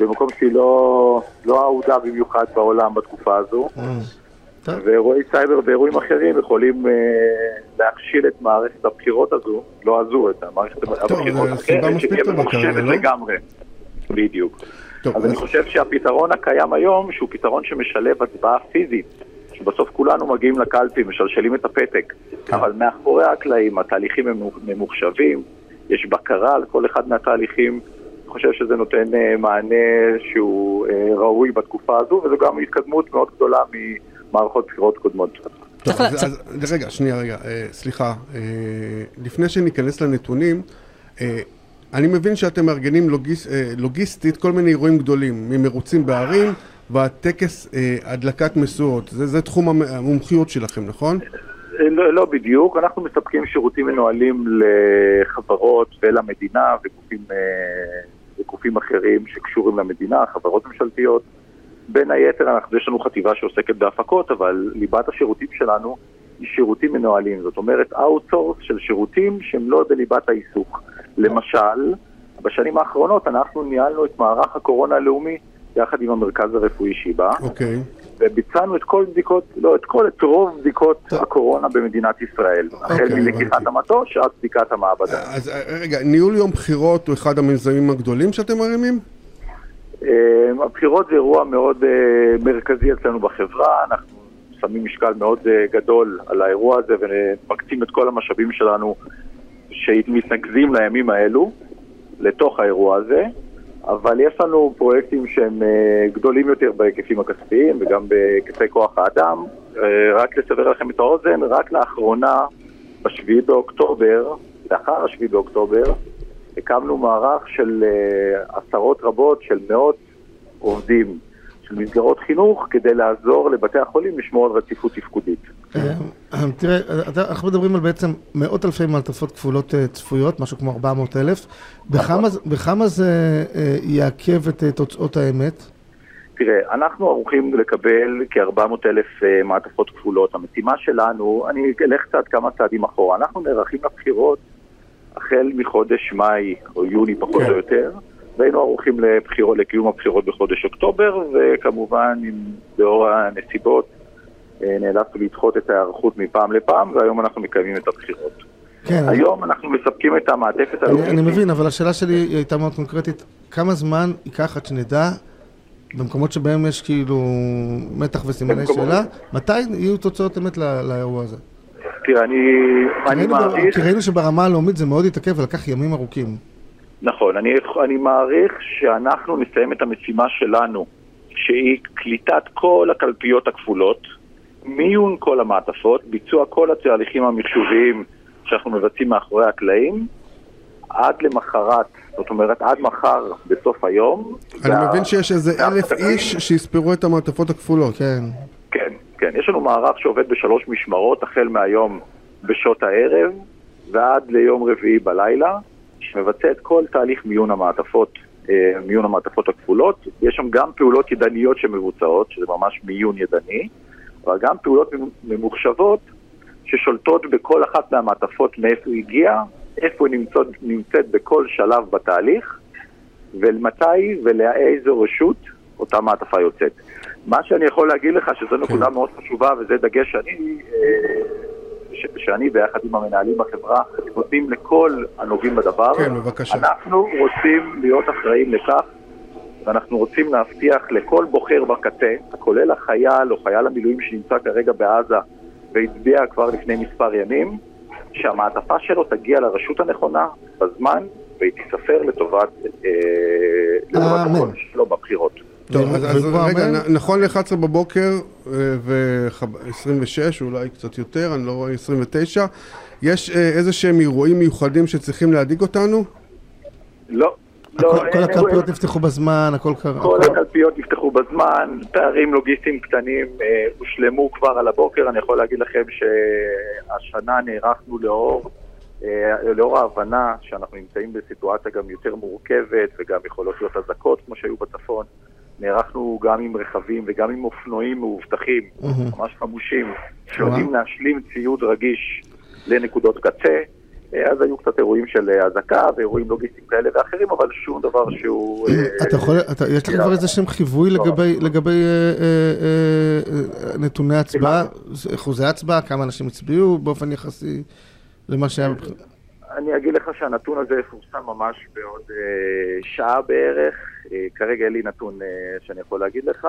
S5: במקום שהיא לא, לא אהודה במיוחד בעולם בתקופה הזו.
S2: טוב.
S5: ואירועי סייבר ואירועים אחרים יכולים אה, להכשיל את מערכת הבחירות הזו, לא הזו, את המערכת הבחירות האחרת, שתהיה ממוחשבת
S1: לא?
S5: לגמרי. בדיוק. אז אני חושב שהפתרון הקיים היום, שהוא פתרון שמשלב הצבעה פיזית, שבסוף כולנו מגיעים לקלפי, משלשלים את הפתק,
S1: כן.
S5: אבל מאחורי הקלעים התהליכים הם ממוחשבים, יש בקרה על כל אחד מהתהליכים. אני חושב שזה נותן אה, מענה שהוא אה, ראוי בתקופה הזו, וזו גם התקדמות מאוד גדולה ממערכות בחירות קודמות.
S1: טוב, אז, אז, רגע, שנייה, רגע, אה, סליחה. אה, לפני שניכנס לנתונים, אה, אני מבין שאתם מארגנים לוגיס, אה, לוגיסטית כל מיני אירועים גדולים, ממרוצים בערים והטקס אה, הדלקת משואות. זה, זה תחום המ- המומחיות שלכם, נכון?
S5: לא, לא בדיוק, אנחנו מספקים שירותים מנוהלים לחברות ולמדינה וגופים, אה, אחרים שקשורים למדינה, חברות ממשלתיות. בין היתר, אנחנו, יש לנו חטיבה שעוסקת בהפקות, אבל ליבת השירותים שלנו היא שירותים מנוהלים. זאת אומרת, outsource של שירותים שהם לא בליבת העיסוק. למשל, בשנים האחרונות אנחנו ניהלנו את מערך הקורונה הלאומי יחד עם המרכז הרפואי שיבא.
S1: אוקיי.
S5: וביצענו את כל בדיקות, לא את כל, את רוב בדיקות
S2: טוב.
S5: הקורונה במדינת ישראל. החל
S1: אוקיי,
S5: מלקיחת
S1: הבנתי.
S5: המטוש עד בדיקת המעבדה.
S1: אז אה, רגע, ניהול יום בחירות הוא אחד המיזמים הגדולים שאתם מרימים?
S5: אה, הבחירות זה אירוע מאוד אה, מרכזי אצלנו בחברה, אנחנו שמים משקל מאוד אה, גדול על האירוע הזה ומקצים את כל המשאבים שלנו שמתנקזים לימים האלו, לתוך האירוע הזה. אבל יש לנו פרויקטים שהם אה, גדולים יותר בהיקפים הכספיים וגם בהיקפי כוח האדם. אה, רק לסבר לכם את האוזן, רק לאחרונה, בשביעי באוקטובר, לאחר השביעי באוקטובר, הקמנו מערך של אה, עשרות רבות של מאות עובדים של מסגרות חינוך כדי לעזור לבתי החולים לשמור על רציפות תפקודית.
S2: אה, תראה, אנחנו מדברים על בעצם מאות אלפי מעטפות כפולות אה, צפויות, משהו כמו 400 אלף. בכמה זה יעכב את תוצאות האמת?
S5: תראה, אנחנו ערוכים לקבל כ-400 אלף מעטפות כפולות. המשימה שלנו, אני אלך קצת כמה צעדים אחורה. אנחנו נערכים לבחירות החל מחודש מאי או יוני פחות כן. או יותר. והיינו ערוכים לבחירות, לקיום הבחירות בחודש אוקטובר, וכמובן, עם, לאור הנסיבות, אה, נאלצנו לדחות את ההיערכות מפעם לפעם, והיום אנחנו מקיימים את הבחירות. כן. היום אנחנו מספקים את המעטפת
S2: הלאומית. אני, מבין, אבל השאלה שלי הייתה מאוד קונקרטית. כמה זמן ייקח עד שנדע, במקומות שבהם יש כאילו מתח וסימני. שאלה, מתי יהיו תוצאות אמת לא, לאירוע הזה?
S5: תראה, אני, אני מעריך...
S2: כי ראינו שברמה הלאומית זה מאוד התעכב ולקח ימים ארוכים.
S5: נכון, אני, אני מעריך שאנחנו נסיים את המשימה שלנו, שהיא קליטת כל הקלפיות הכפולות, מיון כל המעטפות, ביצוע כל התהליכים המחשוביים שאנחנו מבצעים מאחורי הקלעים, עד למחרת, זאת אומרת עד מחר בסוף היום.
S1: אני וה... מבין שיש איזה אלף איש שיספרו את המעטפות הכפולות.
S5: כן. כן, כן. יש לנו מערך שעובד בשלוש משמרות, החל מהיום בשעות הערב ועד ליום רביעי בלילה. שמבצע את כל תהליך מיון המעטפות, אה, מיון המעטפות הכפולות. יש שם גם פעולות ידניות שמבוצעות, שזה ממש מיון ידני, אבל גם פעולות ממוחשבות ששולטות בכל אחת מהמעטפות מאיפה היא הגיעה, איפה היא נמצאת, נמצאת בכל שלב בתהליך, ומתי ולאיזו רשות אותה מעטפה יוצאת. מה שאני יכול להגיד לך, שזו נקודה כן. מאוד חשובה וזה דגש שאני אה, שאני ביחד עם המנהלים בחברה נותנים לכל הנוגעים בדבר.
S1: כן, בבקשה.
S5: אנחנו רוצים להיות אחראים לכך, ואנחנו רוצים להבטיח לכל בוחר בקצה, כולל החייל או חייל המילואים שנמצא כרגע בעזה והצביע כבר לפני מספר ימים, שהמעטפה שלו תגיע לרשות הנכונה בזמן והיא תיספר לטובת, אה, לטובת הקול שלו בבחירות.
S1: טוב, אז, אז רגע, נכון ל-11 בבוקר אה, ו-26, אולי קצת יותר, אני לא רואה 29, יש אה, איזה שהם אירועים מיוחדים שצריכים להדאיג אותנו?
S5: לא.
S2: לא, כל הקלפיות נפתחו בזמן, הכל קרה.
S5: כל הקלפיות נפתחו בזמן, פערים לוגיסטיים קטנים אה, הושלמו כבר על הבוקר. אני יכול להגיד לכם שהשנה נערכנו לאור, לאור ההבנה שאנחנו נמצאים בסיטואציה גם יותר מורכבת וגם יכולות להיות אזעקות כמו שהיו בצפון. נערכנו גם עם רכבים וגם עם אופנועים מאובטחים. ממש חמושים, שיודעים להשלים ציוד רגיש לנקודות קצה. אה, אז היו קצת אירועים של אה, אזעקה ואירועים לוגיסטיים כאלה ואחרים, אבל שום דבר שהוא...
S2: אה, אתה יכול, יש לך כבר איזה שם חיווי לא. לגבי, אה, נתוני הצבעה, אחוזי הצבעה, כמה אנשים הצביעו באופן יחסי למה שהיה...
S5: אני אגיד לך שהנתון הזה יפורסם ממש בעוד שעה בערך. כרגע אין לי נתון שאני יכול להגיד לך.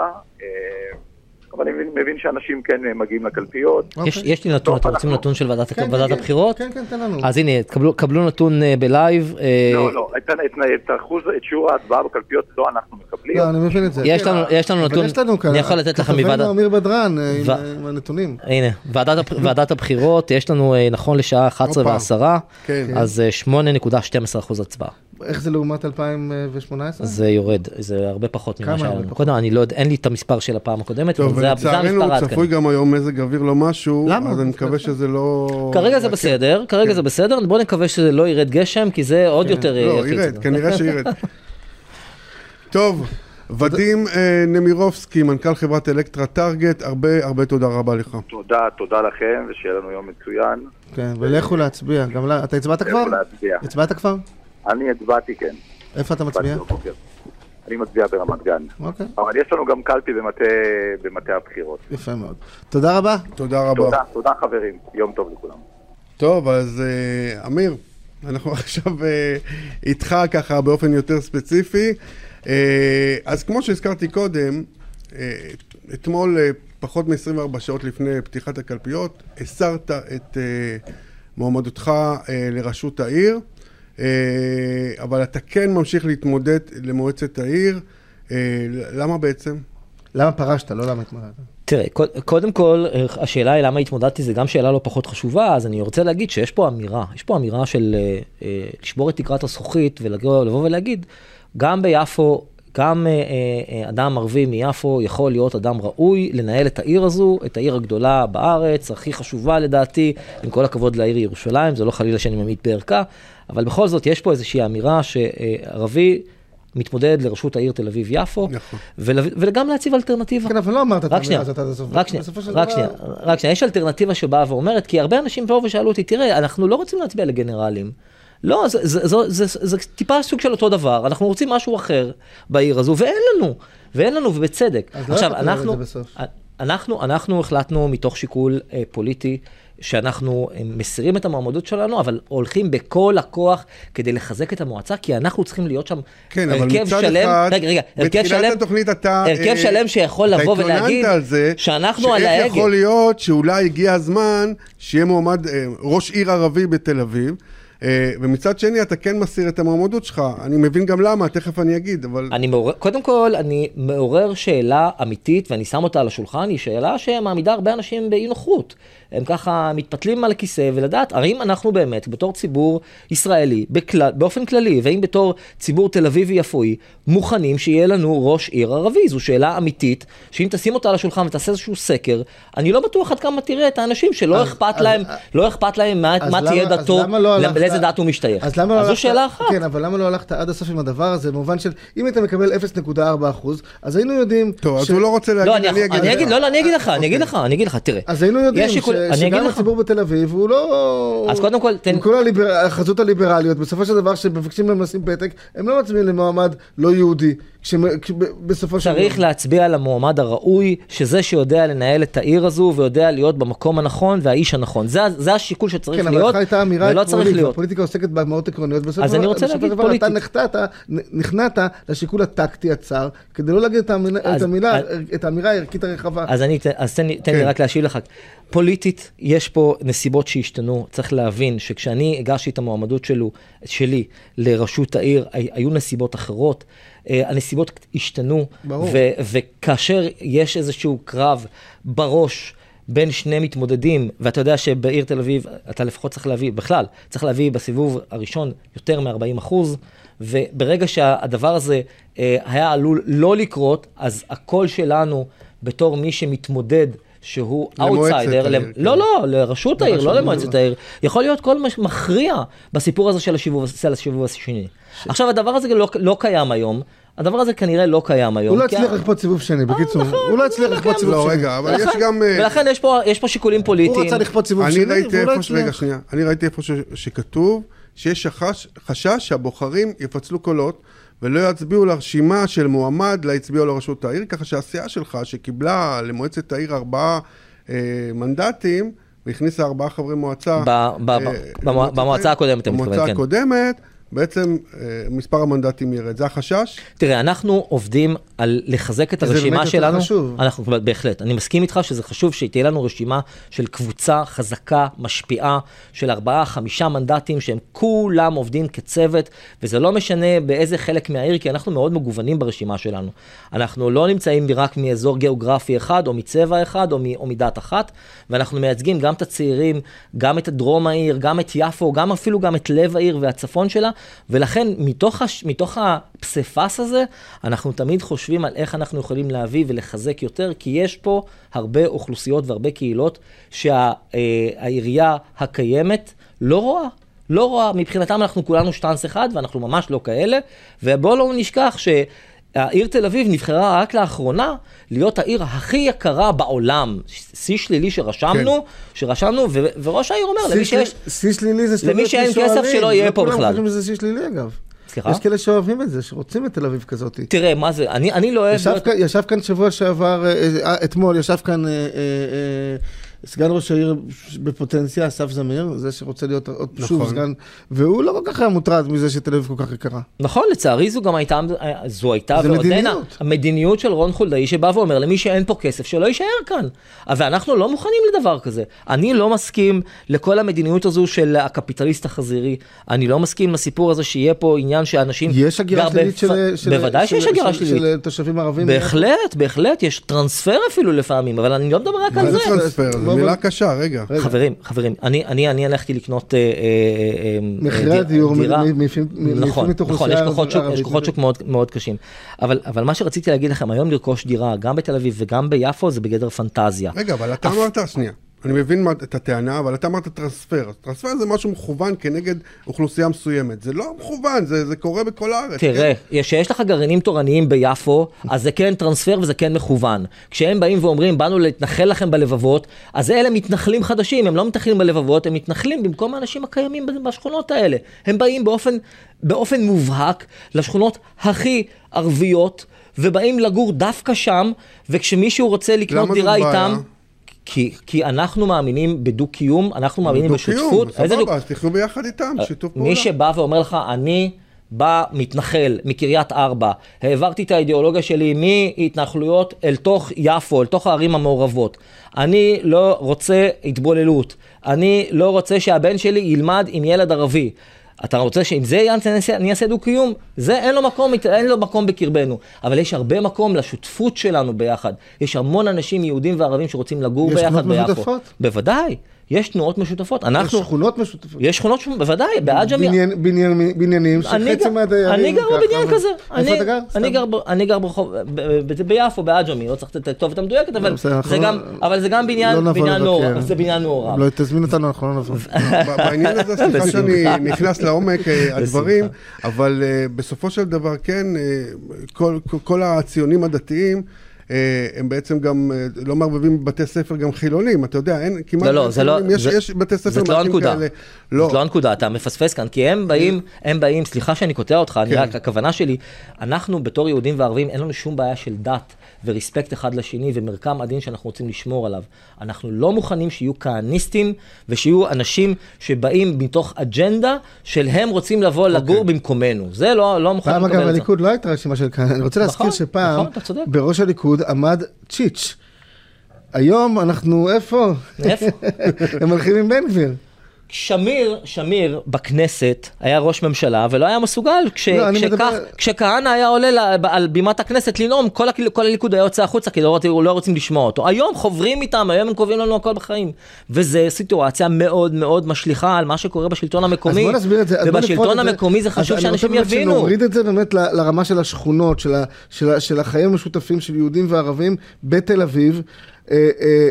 S5: אה, אבל אני מבין שאנשים כן מגיעים לקלפיות.
S3: יש לי נתון, אתם רוצים נתון של ועדת כן, כן, הבחירות?
S2: כן, כן, תן לנו.
S3: אז הנה, קבלו נתון בלייב.
S5: לא, לא, את אחוז, את שיעור ההצבעה בקלפיות לא אנחנו מקבלים.
S2: לא, אני מבין את זה.
S3: יש לנו נתון, אני יכול לתת לכם מוועדת...
S2: אמיר בדרן עם הנתונים.
S3: הנה, ועדת הבחירות, יש לנו נכון לשעה 11 ו-10, אז 8.12 אחוז הצבעה.
S2: איך זה לעומת 2018?
S3: זה יורד, זה הרבה פחות ממה שהיה לנו קודם, אני לא יודע, אין לי את המספר של הפעם הקודמת,
S1: טוב, ולצערנו צפוי גם היום מזג אוויר לא משהו, למה? אז אני מקווה שזה לא...
S3: כרגע זה בסדר, כרגע כן. זה בסדר, בוא נקווה שזה לא ירד גשם, כי זה עוד כן. יותר...
S1: לא, ירד, כנראה שירד. טוב. ודים אה, נמירובסקי, מנכ"ל חברת אלקטרה טארגט, הרבה הרבה תודה רבה לך.
S5: תודה, תודה לכם, ושיהיה לנו יום מצוין.
S2: כן, ולכו להצביע. גם אתה הצבעת כבר? לכו להצביע. הצבעת כבר?
S5: אני הצבעתי, כן.
S2: איפה אתה מצביע?
S5: אני מצביע ברמת גן. אוקיי. אבל יש לנו גם קלפי במטה הבחירות.
S2: יפה מאוד. תודה רבה.
S1: תודה רבה.
S5: תודה, תודה חברים. יום טוב לכולם.
S1: טוב, אז uh, אמיר, אנחנו עכשיו uh, איתך ככה באופן יותר ספציפי. Uh, אז כמו שהזכרתי קודם, אתמול, פחות מ-24 שעות לפני פתיחת הקלפיות, הסרת את מועמדותך לראשות העיר. אה, אבל אתה כן ממשיך להתמודד למועצת העיר. אה, למה בעצם?
S2: למה פרשת, לא למה התמודדת?
S3: תראה, קודם כל, השאלה היא למה התמודדתי, זה גם שאלה לא פחות חשובה, אז אני רוצה להגיד שיש פה אמירה, יש פה אמירה של אה, לשבור את תקרת הזכוכית ולבוא ולהגיד, גם ביפו גם אה, אה, אדם ערבי מיפו יכול להיות אדם ראוי לנהל את העיר הזו, את העיר הגדולה בארץ, הכי חשובה לדעתי, עם כל הכבוד לעיר ירושלים, זה לא חלילה שאני ממעיט בערכה, אבל בכל זאת יש פה איזושהי אמירה שערבי מתמודד לראשות העיר תל אביב-יפו,
S1: נכון.
S3: ול- וגם להציב אלטרנטיבה.
S2: כן, אבל לא אמרת את האמירה הזאת עד הסוף.
S3: רק שנייה, רק שנייה, רק שנייה, יש אלטרנטיבה שבאה ואומרת, כי הרבה אנשים באו ושאלו אותי, תראה, אנחנו לא רוצים להצביע לגנרלים. לא, זה, זה, זה, זה, זה, זה טיפה סוג של אותו דבר, אנחנו רוצים משהו אחר בעיר הזו, ואין לנו, ואין לנו, ובצדק.
S2: אז לא
S3: עכשיו,
S2: את
S3: אנחנו,
S2: בסוף.
S3: אנחנו, אנחנו החלטנו מתוך שיקול אה, פוליטי, שאנחנו מסירים את המועמדות שלנו, אבל הולכים בכל הכוח כדי לחזק את המועצה, כי אנחנו צריכים להיות שם
S1: כן, אבל
S3: הרכב
S1: מצד
S3: שלם,
S1: אחד,
S3: רגע, רגע, הרכב שלם,
S1: התוכנית אתה...
S3: הרכב
S1: אה,
S3: שלם שיכול לבוא ולהגיד
S1: על זה,
S3: שאנחנו על
S1: שאיך
S3: ההגה.
S1: יכול להיות שאולי הגיע הזמן שיהיה מועמד, אה, ראש עיר ערבי בתל אביב, אה, ומצד שני אתה כן מסיר את המועמדות שלך. אני מבין גם למה, תכף אני אגיד, אבל...
S3: אני מעורר, קודם כל, אני מעורר שאלה אמיתית, ואני שם אותה על השולחן, היא שאלה שמעמידה הרבה אנשים באי נוחות. הם ככה מתפתלים על הכיסא, ולדעת, האם אנחנו באמת, בתור ציבור ישראלי, בכלל, באופן כללי, והאם בתור ציבור תל אביבי-יפואי, מוכנים שיהיה לנו ראש עיר ערבי? זו שאלה אמיתית, שאם תשים אותה על השולחן ותעשה איזשהו סקר, אני לא בטוח עד כמה תראה את האנשים שלא
S2: אז-
S3: אכפת
S2: אז-
S3: להם, לא אכפת להם מה,
S2: אז
S3: מה
S2: למה-
S3: תהיה
S2: אז
S3: דתו,
S2: למה לא
S3: לאיזה דת הוא משתייך.
S2: אז למה לא
S3: זו
S2: הלכת...
S3: שאלה אחת.
S2: כן, אבל למה לא הלכת עד הסוף עם הדבר הזה? במובן של, אם היית מקבל 0.4 אחוז, אז היינו יודעים...
S1: טוב, אז
S2: ש-
S1: הוא לא רוצה להגיד,
S3: לא, אני,
S1: אני אגיד
S3: אני. אגיד, לא, לא, אני אגיד לך, אני
S1: אוקיי.
S3: אגיד לך, אני אגיד לך, תראה.
S2: אז היינו יודעים ש- שגם. הציבור בתל אביב הוא לא...
S3: אז קודם כל, תן-
S2: עם כל החזות הליברליות, בסופו של דבר, כשמבקשים להם לשים פתק, הם לא מצביעים למועמד לא יהודי. כשמ- כש- בסופו של
S3: צריך להצביע על המועמד הראוי, שזה שיודע לנהל את העיר הזו ויודע להיות במקום הנכון והאיש הנכון. זה, זה השיקול שצריך
S2: כן, אבל
S3: להיות,
S2: לך הייתה אמירה
S3: ולא צריך
S2: עקרונית,
S3: להיות.
S2: עוסקת באמרות עקרוניות. בסופו
S3: אז
S2: של
S3: אני
S2: דבר-
S3: רוצה
S2: בסופו
S3: להגיד
S2: של דבר אתה. נחתת, נכנעת לשיקול הטקטי הצר, כדי לא להגיד את המילה- את
S3: אז-
S2: המילה,
S3: אז-
S2: את האמירה הערכית הרחבה.
S3: אז, אני, אז תן, לי- תן לי
S1: כן.
S3: רק להשיב לך. פוליטית, יש פה נסיבות שהשתנו. צריך להבין שכשאני הגשתי את המועמדות שלו, שלי לראשות העיר, הי- היו נסיבות אחרות. אה, הנסיבות השתנו.
S2: ברור.
S3: ו, וכאשר יש איזשהו קרב בראש בין שני מתמודדים, ואתה יודע שבעיר תל אביב, אתה לפחות צריך להביא, בכלל, צריך להביא בסיבוב הראשון יותר מ-40 אחוז, וברגע שהדבר הזה אה, היה עלול לא לקרות, אז הקול שלנו בתור מי שמתמודד, שהוא אאוטסיידר, למ-
S1: כן.
S3: לא, לא, לראשות העיר, לא. למועצת העיר, יכול להיות קול מש- מכריע בסיפור הזה של הסיבוב, של הסיבוב השני. עכשיו, הדבר הזה לא, לא קיים היום, הדבר הזה כנראה לא קיים היום.
S2: הוא לא הצליח לכפות סיבוב שני, בקיצור.
S3: נכון,
S2: הוא לא הצליח
S3: לא
S2: לכפות. סיבוב
S1: לא,
S2: שני.
S1: רגע, אבל יש גם... אה,
S3: ולכן יש פה, שיקולים
S2: הוא
S3: פוליטיים.
S2: רצה לכפות סיבוב שני, והוא לא
S1: ש- רגע,
S2: הצליח.
S1: שנייה, אני ראיתי איפה ש- שכתוב שיש חשש שהבוחרים יפצלו קולות ולא יצביעו לרשימה של מועמד הצביעו לראשות העיר, ככה שהסיעה שלך, שקיבלה למועצת העיר ארבעה אה, מנדטים, והכניסה ארבעה חברי מועצה.
S3: ב- ב-
S1: אה,
S3: במועצה הקודמת, מתכוון,
S1: במועצה
S3: כן.
S1: הקודמת, בעצם אה, מספר המנדטים ירד. זה החשש?
S3: תראה, אנחנו עובדים על לחזק את
S2: כי זה
S3: הרשימה
S2: באמת יותר
S3: שלנו.
S2: חשוב.
S3: אנחנו, בהחלט. אני מסכים איתך שזה חשוב שתהיה לנו רשימה של קבוצה חזקה, משפיעה, של ארבעה, חמישה מנדטים, שהם כולם עובדים כצוות, וזה לא משנה באיזה חלק מהעיר, כי אנחנו מאוד מגוונים ברשימה שלנו. אנחנו לא נמצאים רק מאזור גיאוגרפי אחד, או מצבע אחד, או, מ- או מדת אחת, ואנחנו מייצגים גם את הצעירים, גם את דרום העיר, גם את יפו, גם אפילו גם את לב העיר והצפון שלה, ולכן מתוך, הש... מתוך הפסיפס הזה, אנחנו תמיד חושבים על איך אנחנו יכולים להביא ולחזק יותר, כי יש פה הרבה אוכלוסיות והרבה קהילות שהעירייה הקיימת לא רואה. לא רואה, מבחינתם אנחנו כולנו שטאנס אחד, ואנחנו ממש לא כאלה, ובואו לא נשכח ש... העיר תל אביב נבחרה רק לאחרונה להיות העיר הכי יקרה בעולם. שיא שלילי שרשמנו,
S1: כן.
S3: שרשמנו, ו- וראש העיר אומר, למי שיש...
S2: שיא שלילי זה
S3: למי שאין. כסף, שלא יהיה
S2: לא
S3: פה
S2: כולם
S3: בכלל.
S2: חושבים שזה שיא שלילי אגב.
S3: סליחה?
S2: יש כאלה שאוהבים את זה, שרוצים את תל אביב כזאת.
S3: תראה, מה זה, אני, אני לא אוהב...
S2: ישב
S3: להיות-
S2: כאן- ישב כאן שבוע שעבר, אה, אה, אתמול ישב כאן אה, אה, אה, סגן ראש העיר בפוטנציה, אסף זמיר, זה שרוצה להיות עוד שוב
S1: נכון.
S2: סגן, והוא לא כל כך היה מוטרד מזה שתל אביב כל כך יקרה.
S3: נכון, לצערי זו גם הייתה, זו הייתה
S2: זה
S3: ועודנה
S2: מדיניות.
S3: המדיניות של רון חולדאי שבא ואומר למי שאין פה כסף שלא יישאר כאן. ואנחנו לא מוכנים לדבר כזה. אני לא מסכים לכל המדיניות הזו של הקפיטליסט החזירי. אני לא מסכים לסיפור הזה שיהיה פה עניין שאנשים...
S2: יש הגירה שלילית של...
S3: בוודאי
S2: של-
S3: שיש הגירה
S2: של-
S3: שלילית.
S2: של תושבים ערבים.
S3: בהחלט, בהחלט, יש טרנספר אפילו לפעמים, אבל אני לא מדבר רק על
S1: מה זה
S3: זה.
S1: טרנספר? מילה קשה, רגע.
S3: חברים, חברים, אני, אני, אני הלכתי לקנות
S2: מחירי הדיור
S3: נכון, נכון, יש כוחות שוק, מאוד, קשים. אבל מה שרציתי להגיד לכם, היום לרכוש דירה, גם בתל אביב וגם ביפו, זה בגדר פנטזיה.
S1: רגע, אבל אתה אמרת, שנייה, אני מבין מה- את הטענה, אבל אתה אמרת טרנספר. טרנספר זה משהו מכוון כנגד אוכלוסייה מסוימת. זה לא מכוון, זה זה קורה בכל הארץ.
S3: תראה,
S1: כן?
S3: כשיש לך גרעינים תורניים ביפו, אז זה כן טרנספר וזה כן מכוון. כשהם באים ואומרים, באנו להתנחל לכם בלבבות, אז אלה מתנחלים חדשים, הם לא מתנחלים בלבבות, הם מתנחלים במקום האנשים הקיימים בשכונות האלה. הם באים באופן, באופן מובהק לשכונות הכי ערביות, ובאים לגור דווקא שם, וכשמישהו רוצה לקנות
S1: למה זאת
S3: דירה
S1: בעיה?
S3: כי, כי אנחנו מאמינים בדו-קיום, אנחנו מאמינים
S1: דו-קיום,
S3: בשותפות. איזה דו-
S1: סבבה, אז תחיו ביחד איתם, שיתוף פעולה.
S3: מי שבא ואומר לך, אני בא מתנחל מקריית ארבע, העברתי את האידיאולוגיה שלי מהתנחלויות אל תוך יפו, אל תוך הערים המעורבות. אני לא רוצה התבוללות. אני לא רוצה שהבן שלי ילמד עם ילד ערבי. אתה רוצה שאם זה יהיה, אני אעשה- דו-קיום? זה אין לו, מקום, אין לו מקום בקרבנו. אבל יש הרבה מקום לשותפות שלנו ביחד. יש המון אנשים יהודים וערבים שרוצים לגור
S2: יש
S3: ביחד ביפו.
S2: משותפות?
S3: בוודאי. יש תנועות משותפות.
S2: יש
S3: אנחנו...
S2: שכונות משותפות.
S3: יש שכונות, ש- בוודאי, בעג'מי.
S2: בניין- בניין- בניינים
S3: אני
S2: שחצי מהדיירים...
S3: אני גר בבניין כזה.
S2: איפה
S3: אני-
S2: אתה גר?
S3: אני. גר אני גר ברחוב, ביפו, בעג'מי, לא צריך את הכתובת המדויקת, אבל
S2: אנחנו
S3: זה
S2: לא-
S3: גם- אבל זה גם
S2: לא
S3: בניין
S2: נבוא
S3: בניין
S2: לבקר.
S3: מעורב, זה בניין מעורב.
S2: לא, תזמין אותנו, אנחנו לא נבוא.
S1: בעניין הזה, סליחה. שאני נכנס לעומק אה, הדברים. אבל אה, בסופו של דבר כן, אה, כל- הציונים הדתיים, הם בעצם גם אה, לא מערבבים בתי ספר גם חילונים, אתה יודע, אין כמעט...
S3: לא, לא, זה לא,
S1: יש-
S3: זה-
S1: יש בתי ספר
S3: זאת לא
S1: מעטים
S3: הנקודה.
S1: כאלה.
S3: זאת לא הנקודה, אתה מפספס כאן, כי הם באים, הם באים, סליחה שאני קוטע אותך, אני
S1: כן.
S3: רק, הכוונה שלי, אנחנו בתור יהודים וערבים, אין לנו שום בעיה של דת ורספקט אחד לשני ומרקם עדין שאנחנו רוצים לשמור עליו. אנחנו לא מוכנים שיהיו כהניסטים ושיהיו אנשים שבאים מתוך אג'נדה של הם רוצים לבוא לגור במקומנו. זה לא, לא
S2: פעם
S3: לקבל
S2: אגב
S3: את זה.
S2: הליכוד לא הייתה רשימה של כאן, אני רוצה להזכיר
S3: נכון,
S2: שפעם
S3: נכון.
S2: בראש הליכוד עמד צ'יץ'. היום אנחנו איפה?
S3: איפה?
S2: הם הולכים עם בן גביר.
S3: שמיר, שמיר בכנסת היה ראש ממשלה ולא היה מסוגל, כש,
S2: לא, אני
S3: כשכך,
S2: מדבר-
S3: כשכהנא היה עולה ל- על בימת הכנסת לנאום, כל, כל הליכוד היה יוצא החוצה כי לא, לא רוצים לשמוע אותו. היום חוברים איתם, היום הם קובעים לנו הכל בחיים. וזו סיטואציה מאוד מאוד משליכה על מה שקורה בשלטון
S2: אז
S3: המקומי.
S2: בוא נסביר את זה. אז
S3: ובשלטון. המקומי זה
S2: אז
S3: חשוב
S2: אני
S3: שאנשים
S2: רוצה באמת
S3: יבינו.
S2: שנוריד את זה באמת ל- לרמה של השכונות, של ה- של ה- של החיים המשותפים של יהודים וערבים בתל אביב. אה, אה,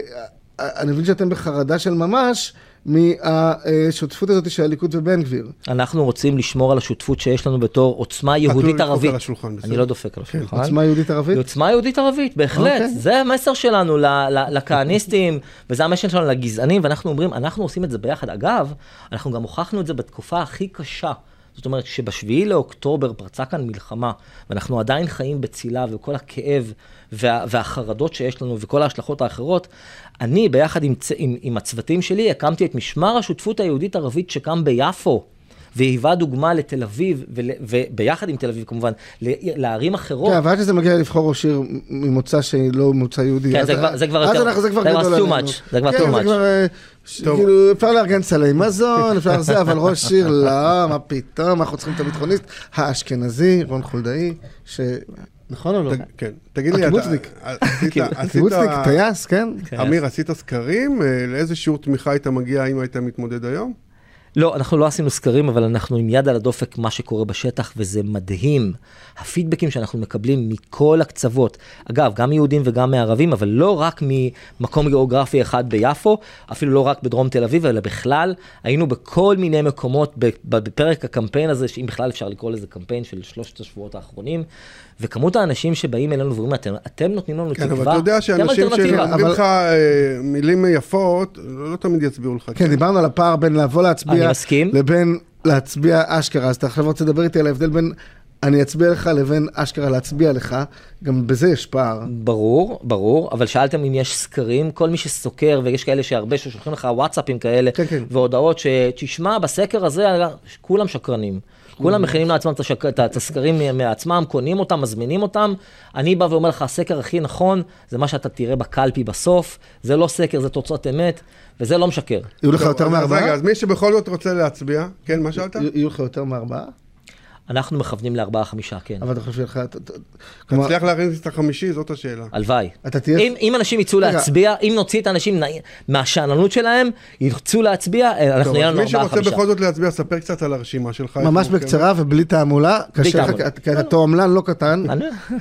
S2: אני מבין שאתם בחרדה של ממש מהשותפות הזאת של הליכוד ובן גביר.
S3: אנחנו רוצים לשמור על השותפות שיש לנו בתור עוצמה יהודית
S1: לדפוק
S3: ערבית.
S1: על השולחן, בסדר.
S3: אני לא דופק על השולחן.
S2: עוצמה יהודית ערבית?
S3: עוצמה יהודית ערבית, בהחלט.
S2: אוקיי.
S3: זה המסר שלנו לכהניסטים, וזה המסר שלנו לגזענים, ואנחנו אומרים, אנחנו עושים את זה ביחד. אגב, אנחנו גם הוכחנו את זה בתקופה הכי קשה. זאת אומרת, שבשביעי לאוקטובר פרצה כאן מלחמה, ואנחנו עדיין חיים בצילה, וכל הכאב וה, והחרדות שיש לנו, וכל ההשלכות האחרות, אני, ביחד עם, עם, עם הצוותים שלי, הקמתי את משמר השותפות היהודית-ערבית שקם ביפו. והיווה דוגמה לתל אביב, ול, וביחד עם תל אביב כמובן, ל- לערים אחרות.
S2: כן, אבל עד שזה מגיע לבחור ראש עיר ממוצא שלא ממוצא יהודי.
S3: כן, זה כבר- זה כבר
S2: אז
S3: יותר-
S2: זה כבר
S3: זה כבר
S2: גדול
S3: too much, זה כבר
S2: כן,
S3: too
S2: זה
S3: much.
S2: אה. כאילו, אפשר לארגן סלי מזון, אפשר זה, אבל ראש עיר, לא, מה פתאום, אנחנו צריכים את הביטחוניסט האשכנזי, רון חולדאי, ש... נכון או לא?
S1: כן, תגיד לי, אתה-
S2: הקיבוצניק.
S1: עשית, עשית,
S2: קיבוצניק, טייס, כן?
S3: כן.
S1: אמיר, עשית סקרים? אה, לאיזה שיעור תמיכה היית מגיע אם היית מתמודד היום?
S3: לא, אנחנו לא עשינו סקרים, אבל אנחנו עם יד על הדופק מה שקורה בשטח, וזה מדהים. הפידבקים שאנחנו מקבלים מכל הקצוות, אגב, גם מיהודים וגם מערבים, אבל לא רק ממקום גיאוגרפי אחד ביפו, אפילו לא רק בדרום תל אביב, אלא בכלל, היינו בכל מיני מקומות בפרק הקמפיין הזה, שאם בכלל אפשר לקרוא לזה קמפיין של שלושת השבועות האחרונים, וכמות האנשים שבאים אלינו ואומרים, אתם, אתם נותנים לנו
S1: כן,
S3: תקווה,
S1: אבל אתה יודע
S3: אתם
S1: שאנשים
S3: אלטרנטיבה."
S1: שאומרים
S2: אבל-
S1: לך אה, מילים יפות, לא לא תמיד יצביעו לך.
S2: כן, דיברנו על הפער בין לבוא להצביע,
S3: אני מסכים.
S2: לבין להצביע אשכרה, אז אתה עכשיו רוצה לדבר איתי על ההבדל בין אני אצביע לך לבין אשכרה להצביע לך, גם בזה יש פער.
S3: ברור, ברור, אבל שאלתם אם יש סקרים, כל מי שסוקר, ויש כאלה שהרבה ששולחים לך וואטסאפים כאלה,
S2: כן, כן.
S3: והודעות שתשמע, בסקר הזה, כולם שקרנים. כולם מכינים לעצמם את הסקרים מעצמם, קונים אותם, מזמינים אותם. אני בא ואומר לך, הסקר הכי נכון, זה מה שאתה תראה בקלפי בסוף, זה לא סקר, זה תוצאות אמת, וזה לא משקר.
S2: יהיו לך יותר
S1: אז רגע,
S2: מארבעה?
S1: אז מי שבכל זאת רוצה להצביע, כן, מה שאלת?
S2: יהיו לך יותר מארבעה?
S3: אנחנו מכוונים לארבעה, חמישה, כן.
S2: אבל אתה חושב כלומר,
S1: תצליח להכניס את החמישי, זאת השאלה.
S3: הלוואי.
S2: אתה תהיה...
S3: אם, אם אנשים יצאו
S2: רגע.
S3: להצביע, אם נוציא את האנשים מהשאננות שלהם, יצאו להצביע, אה, אנחנו נהיה לנו
S1: מי
S3: ארבעה,
S1: שרוצה. בכל זאת להצביע, ספר קצת על הרשימה שלך.
S2: ממש. בקצרה ובלי תעמולה, קשה לך,
S3: תעמולה.
S2: כי- אתה תועמלן לא קטן.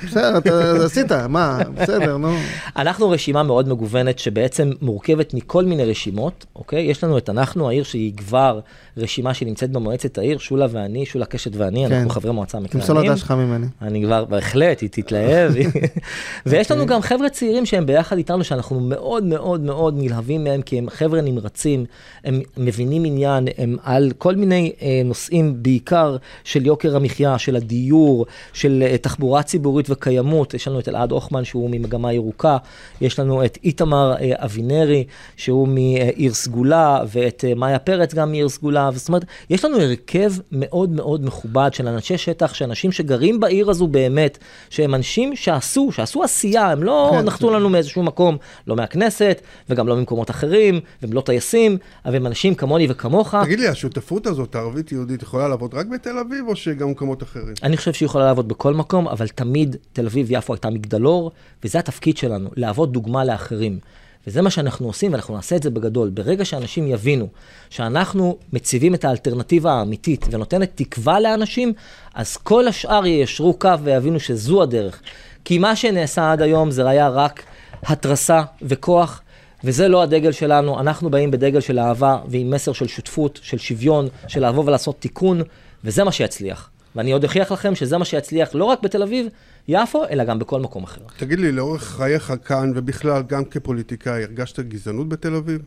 S2: בסדר, אתה עשית, מה, בסדר, נו.
S3: אנחנו רשימה מאוד מגוונת שבעצם מורכבת מכל מיני רשימות, אוקיי? יש לנו את אנחנו, העיר שהיא כבר רשימה שנמצאת במועצת העיר, שולה ואני, שולה קשת ואני, אנחנו חברי מועצה
S2: תמסור
S3: מכהנים.
S2: לדש שלך ממני.
S3: אני כבר, בהחלט, היא תתלהב. ויש לנו גם חבר'ה צעירים שהם ביחד איתנו, שאנחנו מאוד מאוד מאוד נלהבים מהם, כי הם חבר'ה נמרצים, הם מבינים עניין, הם על כל מיני אה, נושאים, בעיקר של יוקר המחיה, של הדיור, של אה, תחבורה ציבורית וקיימות. יש לנו את אלעד הוכמן, שהוא ממגמה ירוקה, יש לנו את איתמר אה, אבינרי, שהוא מעיר סגולה, ואת אה, מאיה פרץ גם מעיר סגולה. זאת אומרת, יש לנו הרכב מאוד מאוד מכובד של אנשי שטח, שאנשים שגרים בעיר הזו באמת, שהם אנשים שעשו, שעשו עשייה, הם לא
S2: כן,
S3: נחתו לנו מאיזשהו מקום, לא מהכנסת, וגם לא ממקומות אחרים, והם לא טייסים, אבל הם אנשים כמוני וכמוך.
S1: תגיד לי, השותפות הזאת, הערבית-יהודית, יכולה לעבוד רק בתל אביב, או שגם במקומות אחרים?
S3: אני חושב שהיא יכולה לעבוד בכל מקום, אבל תמיד תל אביב-יפו הייתה מגדלור, וזה התפקיד שלנו, להוות דוגמה לאחרים. וזה מה שאנחנו עושים, ואנחנו נעשה את זה בגדול. ברגע שאנשים יבינו שאנחנו מציבים את האלטרנטיבה האמיתית ונותנת תקווה לאנשים, אז כל השאר יישרו קו ויבינו שזו הדרך. כי מה שנעשה עד היום זה היה רק התרסה וכוח, וזה לא הדגל שלנו. אנחנו באים בדגל של אהבה ועם מסר של שותפות, של שוויון, של לבוא ולעשות תיקון, וזה מה שיצליח. ואני עוד אוכיח לכם שזה מה שיצליח לא רק בתל אביב, יפו, אלא גם בכל מקום אחר.
S1: תגיד לי, לאורך חייך כאן, ובכלל, גם כפוליטיקאי, הרגשת גזענות בתל אביב?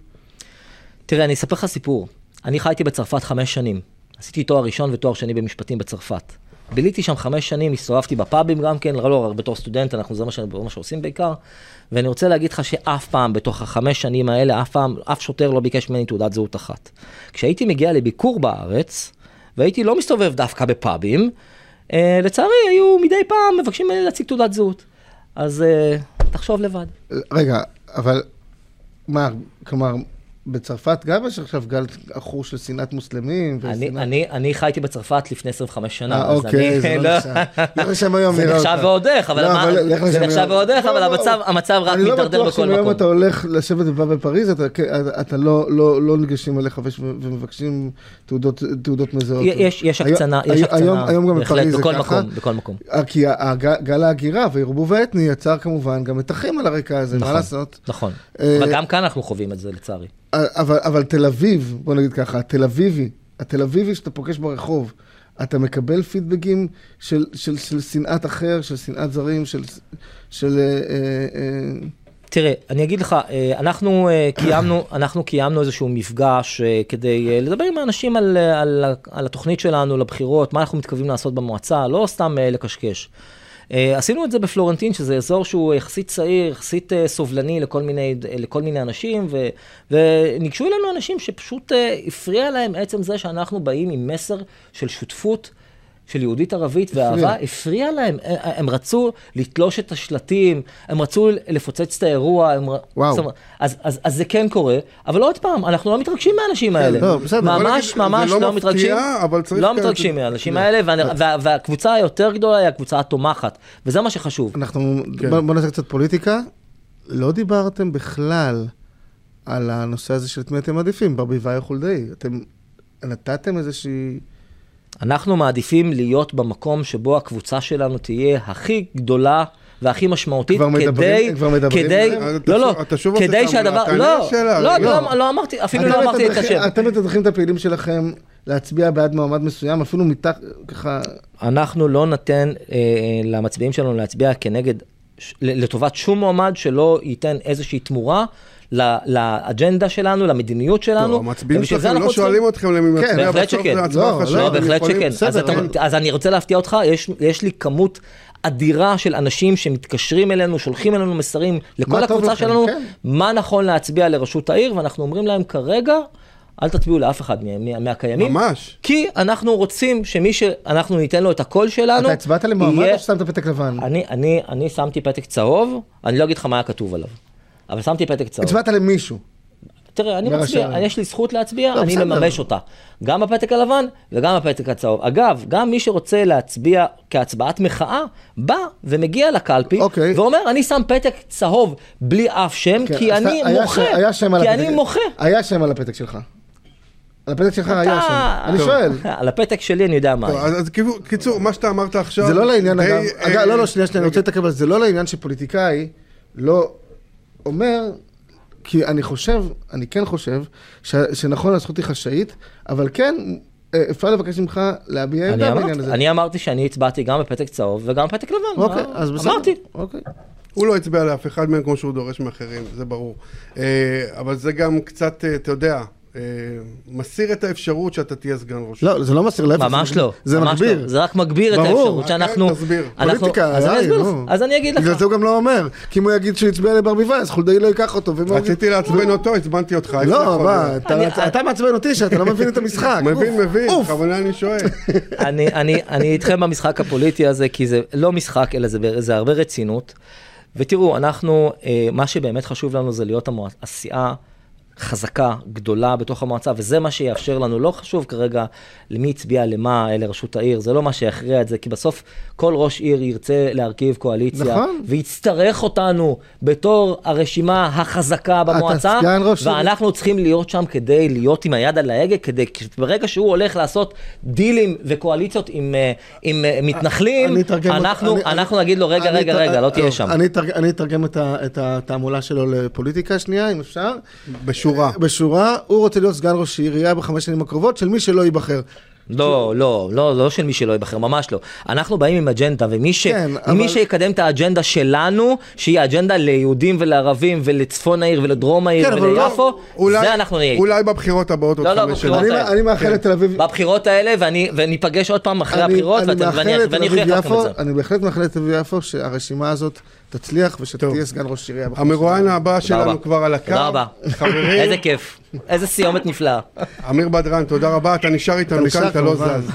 S3: תראה, אני אספר לך סיפור. אני חייתי בצרפת חמש שנים. עשיתי תואר ראשון ותואר שני במשפטים בצרפת. ביליתי שם חמש שנים, הסתובבתי בפאבים גם כן, לא, לא, בתור סטודנט, אנחנו, זה מה, ש... מה שעושים בעיקר. ואני רוצה להגיד לך שאף פעם, בתוך החמש שנים האלה, אף פעם, אף שוטר לא ביקש ממני תעודת זהות אחת. כשהייתי מגיע לביקור בארץ, והייתי לא מסתובב דווקא בפאבים, לצערי, היו מדי פעם מבקשים ממני להציג תעודת זהות. אז אה, תחשוב לבד.
S2: רגע, אבל מה, כלומר, בצרפת גם יש עכשיו גל עכור של שנאת מוסלמים?
S3: אני, אני, אני חייתי בצרפת לפני 25 שנה.
S2: אה,
S3: אז
S2: אוקיי,
S3: אני-
S2: זה לא נחשב. לך לשם היום,
S3: זה
S2: נראה
S3: נחשב
S2: אותך.
S3: ועוד איך, אבל
S2: לא,
S3: זה נחשב. ועוד איך, אבל
S2: לא, לא.
S3: המצב- המצב רק
S2: אני לא
S3: מידרדר
S2: בטוח
S3: בכל
S2: שאם היום
S3: מקום.
S2: אתה הולך לשבת בבא בפריז, אתה- אתה לא- לא לא ניגשים אליך ומבקשים תעודות מזהות.
S3: יש, הקצנה, יש הקצנה,
S2: היום- גם בפריז זה
S3: בכל
S2: ככה.
S3: מקום, בכל מקום.
S2: אה, כי גל ההגירה והערבוב האתני יצר כמובן גם מתחים על הרקע הזה, מה
S3: נכון.
S2: לעשות?
S3: נכון.
S2: אה,
S3: אבל גם כאן אנחנו חווים את זה, לצערי.
S2: אבל, אבל תל אביב, בוא נגיד ככה, התל אביבי, התל אביבי שאתה פוגש ברחוב, אתה מקבל פידבקים של, של, של שנאת אחר, של שנאת זרים, של... של אה, אה, אה,
S3: תראה, אני אגיד לך, אה, אנחנו אה, קיימנו, אנחנו קיימנו איזשהו מפגש אה, כדי לדבר עם האנשים על, על, על התוכנית שלנו לבחירות, מה אנחנו מתכוונים לעשות במועצה, לא סתם לקשקש. אה, עשינו את זה בפלורנטין, שזה אזור שהוא יחסית צעיר, יחסית אה, סובלני לכל מיני, לכל מיני אנשים, ו, וניגשו אלינו אנשים שפשוט אה, הפריע להם עצם זה שאנחנו באים עם מסר של שותפות. של יהודית ערבית ואהבה, הפריע להם, הם, רצו לתלוש את השלטים, הם רצו לפוצץ את האירוע, הם...
S2: וואו.
S3: אז, אז, אז זה כן קורה, אבל עוד פעם, אנחנו לא מתרגשים מהאנשים האלה.
S2: לא, בסדר.
S3: ממש, ממש
S1: זה
S3: לא
S1: לא מפתיע,
S3: מתרגשים.
S1: אבל צריך
S3: לא
S1: כן-
S3: מתרגשים מהאנשים האלה, וה, וה, והקבוצה היותר גדולה היא הקבוצה התומכת, וזה מה שחשוב.
S2: אנחנו,
S1: כן.
S2: בוא נעשה קצת פוליטיקה. לא דיברתם בכלל על הנושא הזה של את מי אתם מעדיפים, ברביבאי או חולדאי. אתם נתתם איזושהי...
S3: אנחנו מעדיפים להיות במקום שבו הקבוצה שלנו תהיה הכי גדולה. והכי משמעותית,
S2: כבר מדברים-
S3: כדי,
S2: כבר מדברים
S3: כדי?
S1: אתה
S3: לא, לא,
S1: אתה שוב עושה
S3: כדי שהדבר, לא,
S1: לשאלה,
S3: לא,
S1: רגע.
S3: לא, לא אמרתי, אפילו לא אמרתי את השם.
S2: אתם מתדרכים את הפעילים שלכם להצביע בעד מועמד מסוים, אפילו מתחת, ככה...
S3: אנחנו לא ניתן אה, למצביעים שלנו להצביע כנגד, לטובת שום מועמד שלא ייתן איזושהי תמורה לאג'נדה שלנו, למדיניות שלנו.
S1: לא, המצביעים שלכם לא שואלים אתכם למי
S2: כן,
S1: מצביע,
S3: בהחלט
S1: בסוף. זה הצבעה
S2: לא,
S1: חשאית.
S3: לא,
S2: הם
S3: בהחלט שכן. אז, אני רוצה להפתיע אותך, יש, לי כמות אדירה של אנשים שמתקשרים אלינו, שולחים אלינו מסרים לכל הקבוצה שלנו,
S2: כן.
S3: מה נכון להצביע לראשות העיר, ואנחנו אומרים להם כרגע, אל תצביעו לאף אחד מה, מה, מהקיימים.
S1: ממש.
S3: כי אנחנו רוצים שמי שאנחנו ניתן לו את הקול שלנו,
S2: אתה הצבעת למועמד
S3: יהיה-
S2: או ששמת פתק לבן?
S3: אני, אני, אני שמתי פתק צהוב, אני לא אגיד לך מה היה כתוב עליו, אבל שמתי פתק צהוב.
S2: הצבעת למישהו.
S3: תראה, אני מצביע,
S2: הערים.
S3: יש לי זכות להצביע,
S2: לא,
S3: אני
S2: בסדר.
S3: מממש אותה. גם בפתק הלבן וגם בפתק הצהוב. אגב, גם מי שרוצה להצביע כהצבעת מחאה, בא ומגיע לקלפי,
S2: אוקיי.
S3: ואומר, אני שם פתק צהוב בלי אף שם,
S2: כן,
S3: כי אני
S2: היה
S3: מוחה.
S2: ש- היה שם על
S3: כי
S2: הפתק.
S3: אני מוחה.
S2: היה שם על הפתק שלך. על הפתק שלך היה שם. אני
S1: טוב.
S2: שואל.
S3: על הפתק שלי אני יודע מה.
S1: אז אז קיצור- קיצור, מה שאתה אמרת עכשיו...
S2: זה לא לעניין,
S1: אה,
S2: אגב, לא, לא, שנייה, שנייה, אני רוצה להתעכב על זה, זה לא לעניין שפוליטיקאי לא אומר, כי אני חושב, אני כן חושב, ש- שנכון, הזכות היא חשאית, אבל כן, אה, אפשר לבקש ממך להביע
S3: אני
S2: עמדה בעניין
S3: אמרתי-
S2: הזה.
S3: אני אמרתי שאני הצבעתי גם בפתק צהוב וגם בפתק לבן.
S2: אוקיי,
S3: מה-
S2: אז בסדר.
S3: אמרתי.
S2: אוקיי.
S1: הוא לא הצביע לאף אחד מהם כמו שהוא דורש מאחרים, זה ברור. אה, אבל זה גם קצת, אה, אתה יודע, מסיר את האפשרות שאתה תהיה סגן ראש.
S2: לא, זה לא מסיר, להפך.
S3: ממש
S2: זה-
S3: לא,
S2: זה
S3: ממש
S2: מגביר.
S3: לא. זה רק מגביר את
S2: ברור.
S3: האפשרות שאנחנו...
S1: כן, תסביר.
S3: אנחנו-
S2: פוליטיקה,
S3: אז אני אסביר לך,
S2: נו.
S3: אז אני אגיד לך.
S2: בגלל זה הוא גם לא אומר, כי אם הוא יגיד שהוא הצביע לברביבאי, אז חולדאי לא ייקח אותו.
S1: רציתי לעצבן אותו, עצבנתי אותך.
S2: לא, מה? אתה- מעצבן אותי שאתה לא מבין את המשחק.
S1: מבין, מבין. בכוונה אני שואל.
S3: אני, אני, אני איתכם במשחק הפוליטי הזה, כי זה לא משחק, אלא זה, זה הרבה רצינות. ותראו, אנחנו, אה, מה שבאמת חשוב לנו זה להיות המוע... הסיעה חזקה, גדולה בתוך המועצה, וזה מה שיאפשר לנו. לא חשוב כרגע למי הצביע למה, לראשות העיר, זה לא מה שיכריע את זה, כי בסוף כל ראש עיר ירצה להרכיב קואליציה,
S2: נכון.
S3: ויצטרך אותנו בתור הרשימה החזקה במועצה. ואנחנו צריכים להיות שם כדי להיות עם היד על ההגה, כדי, ברגע שהוא הולך לעשות דילים וקואליציות עם, אה, עם אה, מתנחלים,
S2: אני אתרגם אותה-
S3: אנחנו,
S2: אני-
S3: אנחנו נגיד לו, רגע, רגע, רגע, לא תהיה שם.
S2: אני אתרג- אני אתרגם את התעמולה שלו לפוליטיקה שנייה, אם אפשר.
S1: בשורה.
S2: בשורה, הוא רוצה להיות סגן ראש עירייה בחמש שנים הקרובות של מי שלא ייבחר.
S3: לא, לא, לא, לא של מי שלא ייבחר, ממש לא. אנחנו באים עם אג'נדה, ומי ש...
S2: כן, אבל-
S3: שיקדם את האג'נדה שלנו, שהיא אג'נדה ליהודים ולערבים ולצפון העיר ולדרום העיר
S2: כן, לא-
S3: וליפו,
S1: אולי-
S3: זה אנחנו נהיה.
S1: אולי בבחירות הבאות עוד
S3: לא, לא,
S1: חמש שנים.
S2: אני-. אני מאחל לתל אביב...
S3: בבחירות האלה, ואני, וניפגש עוד פעם אחרי
S2: אני-
S3: הבחירות,
S2: אני מאחל
S3: ואני אוכיח לכם את זה.
S2: אני בהחלט מאחל לתל אביב יפו שהרשימה הזאת תצליח ושאתה
S1: טוב.
S2: תהיה סגן ראש עירייה.
S1: המרואיין הבא שלנו. כבר על הקו.
S3: תודה רבה.
S1: חברים,
S3: איזה כיף. איזה סיומת נפלאה.
S1: אמיר בדרן, תודה רבה, אתה נשאר איתנו כאן, אתה לא. זז.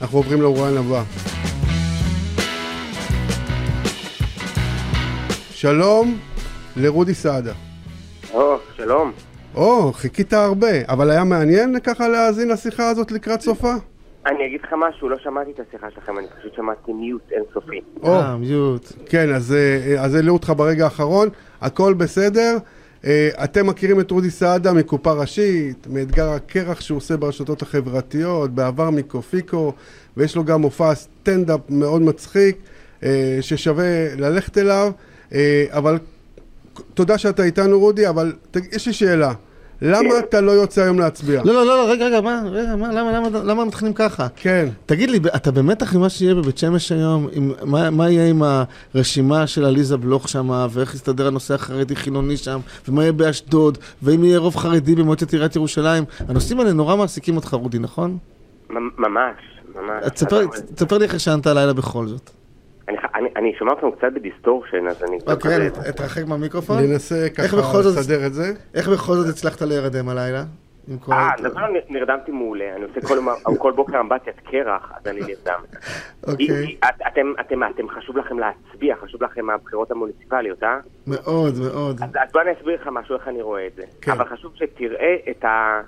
S1: אנחנו עוברים למרואיין הבא. שלום לרודי סעדה.
S6: או, שלום.
S1: או, חיכית הרבה, אבל היה מעניין ככה להאזין לשיחה הזאת לקראת סופה?
S6: אני אגיד לך משהו, לא שמעתי את השיחה שלכם, אני פשוט שמעתי מיוט אינסופי.
S1: או,
S2: אה, מיוט.
S1: כן, אז אה, אז העלו אותך ברגע האחרון, הכל בסדר. אה, אתם מכירים את רודי סעדה מקופה ראשית, מאתגר הקרח שהוא עושה ברשתות החברתיות, בעבר מקופיקו, ויש לו גם מופע סטנדאפ מאוד מצחיק, אה, ששווה ללכת אליו, אה, אבל תודה שאתה איתנו רודי, אבל יש לי שאלה, למה אתה לא יוצא היום להצביע?
S2: לא, לא, לא, רגע, רגע, מה, רגע, מה, למה, למה, למה מתחילים ככה?
S1: כן.
S2: תגיד לי, אתה במתח עם מה שיהיה בבית שמש היום? עם, מה, מה יהיה עם הרשימה של עליזה בלוך שם, ואיך יסתדר הנושא החרדי-חילוני שם, ומה יהיה באשדוד, ואם יהיה רוב חרדי במועצת עיריית ירושלים? הנושאים האלה נורא מעסיקים אותך, רודי, נכון?
S6: ממש, ממש.
S2: תספר לי איך ישנת הלילה בכל זאת.
S6: אני, אני, אני שומע אתכם קצת ב distortion, אז אני...
S2: אוקיי, אני אתרחק מהמיקרופון.
S1: ננסה ככה לסדר את זה.
S2: איך בכל זאת הצלחת להירדם הלילה?
S6: אה, דבר נרדמתי מעולה, אני עושה כל, בוקר אמבטיית קרח, אז אני נרדם.
S2: אוקיי.
S6: את- אתם, אתם, אתם, חשוב לכם להצביע, חשוב לכם הבחירות המוניציפליות, אה?
S2: מאוד, מאוד.
S6: אז, אז בוא אני אסביר לך משהו, איך אני רואה את זה.
S1: כן.
S6: אבל חשוב שתראה את ה...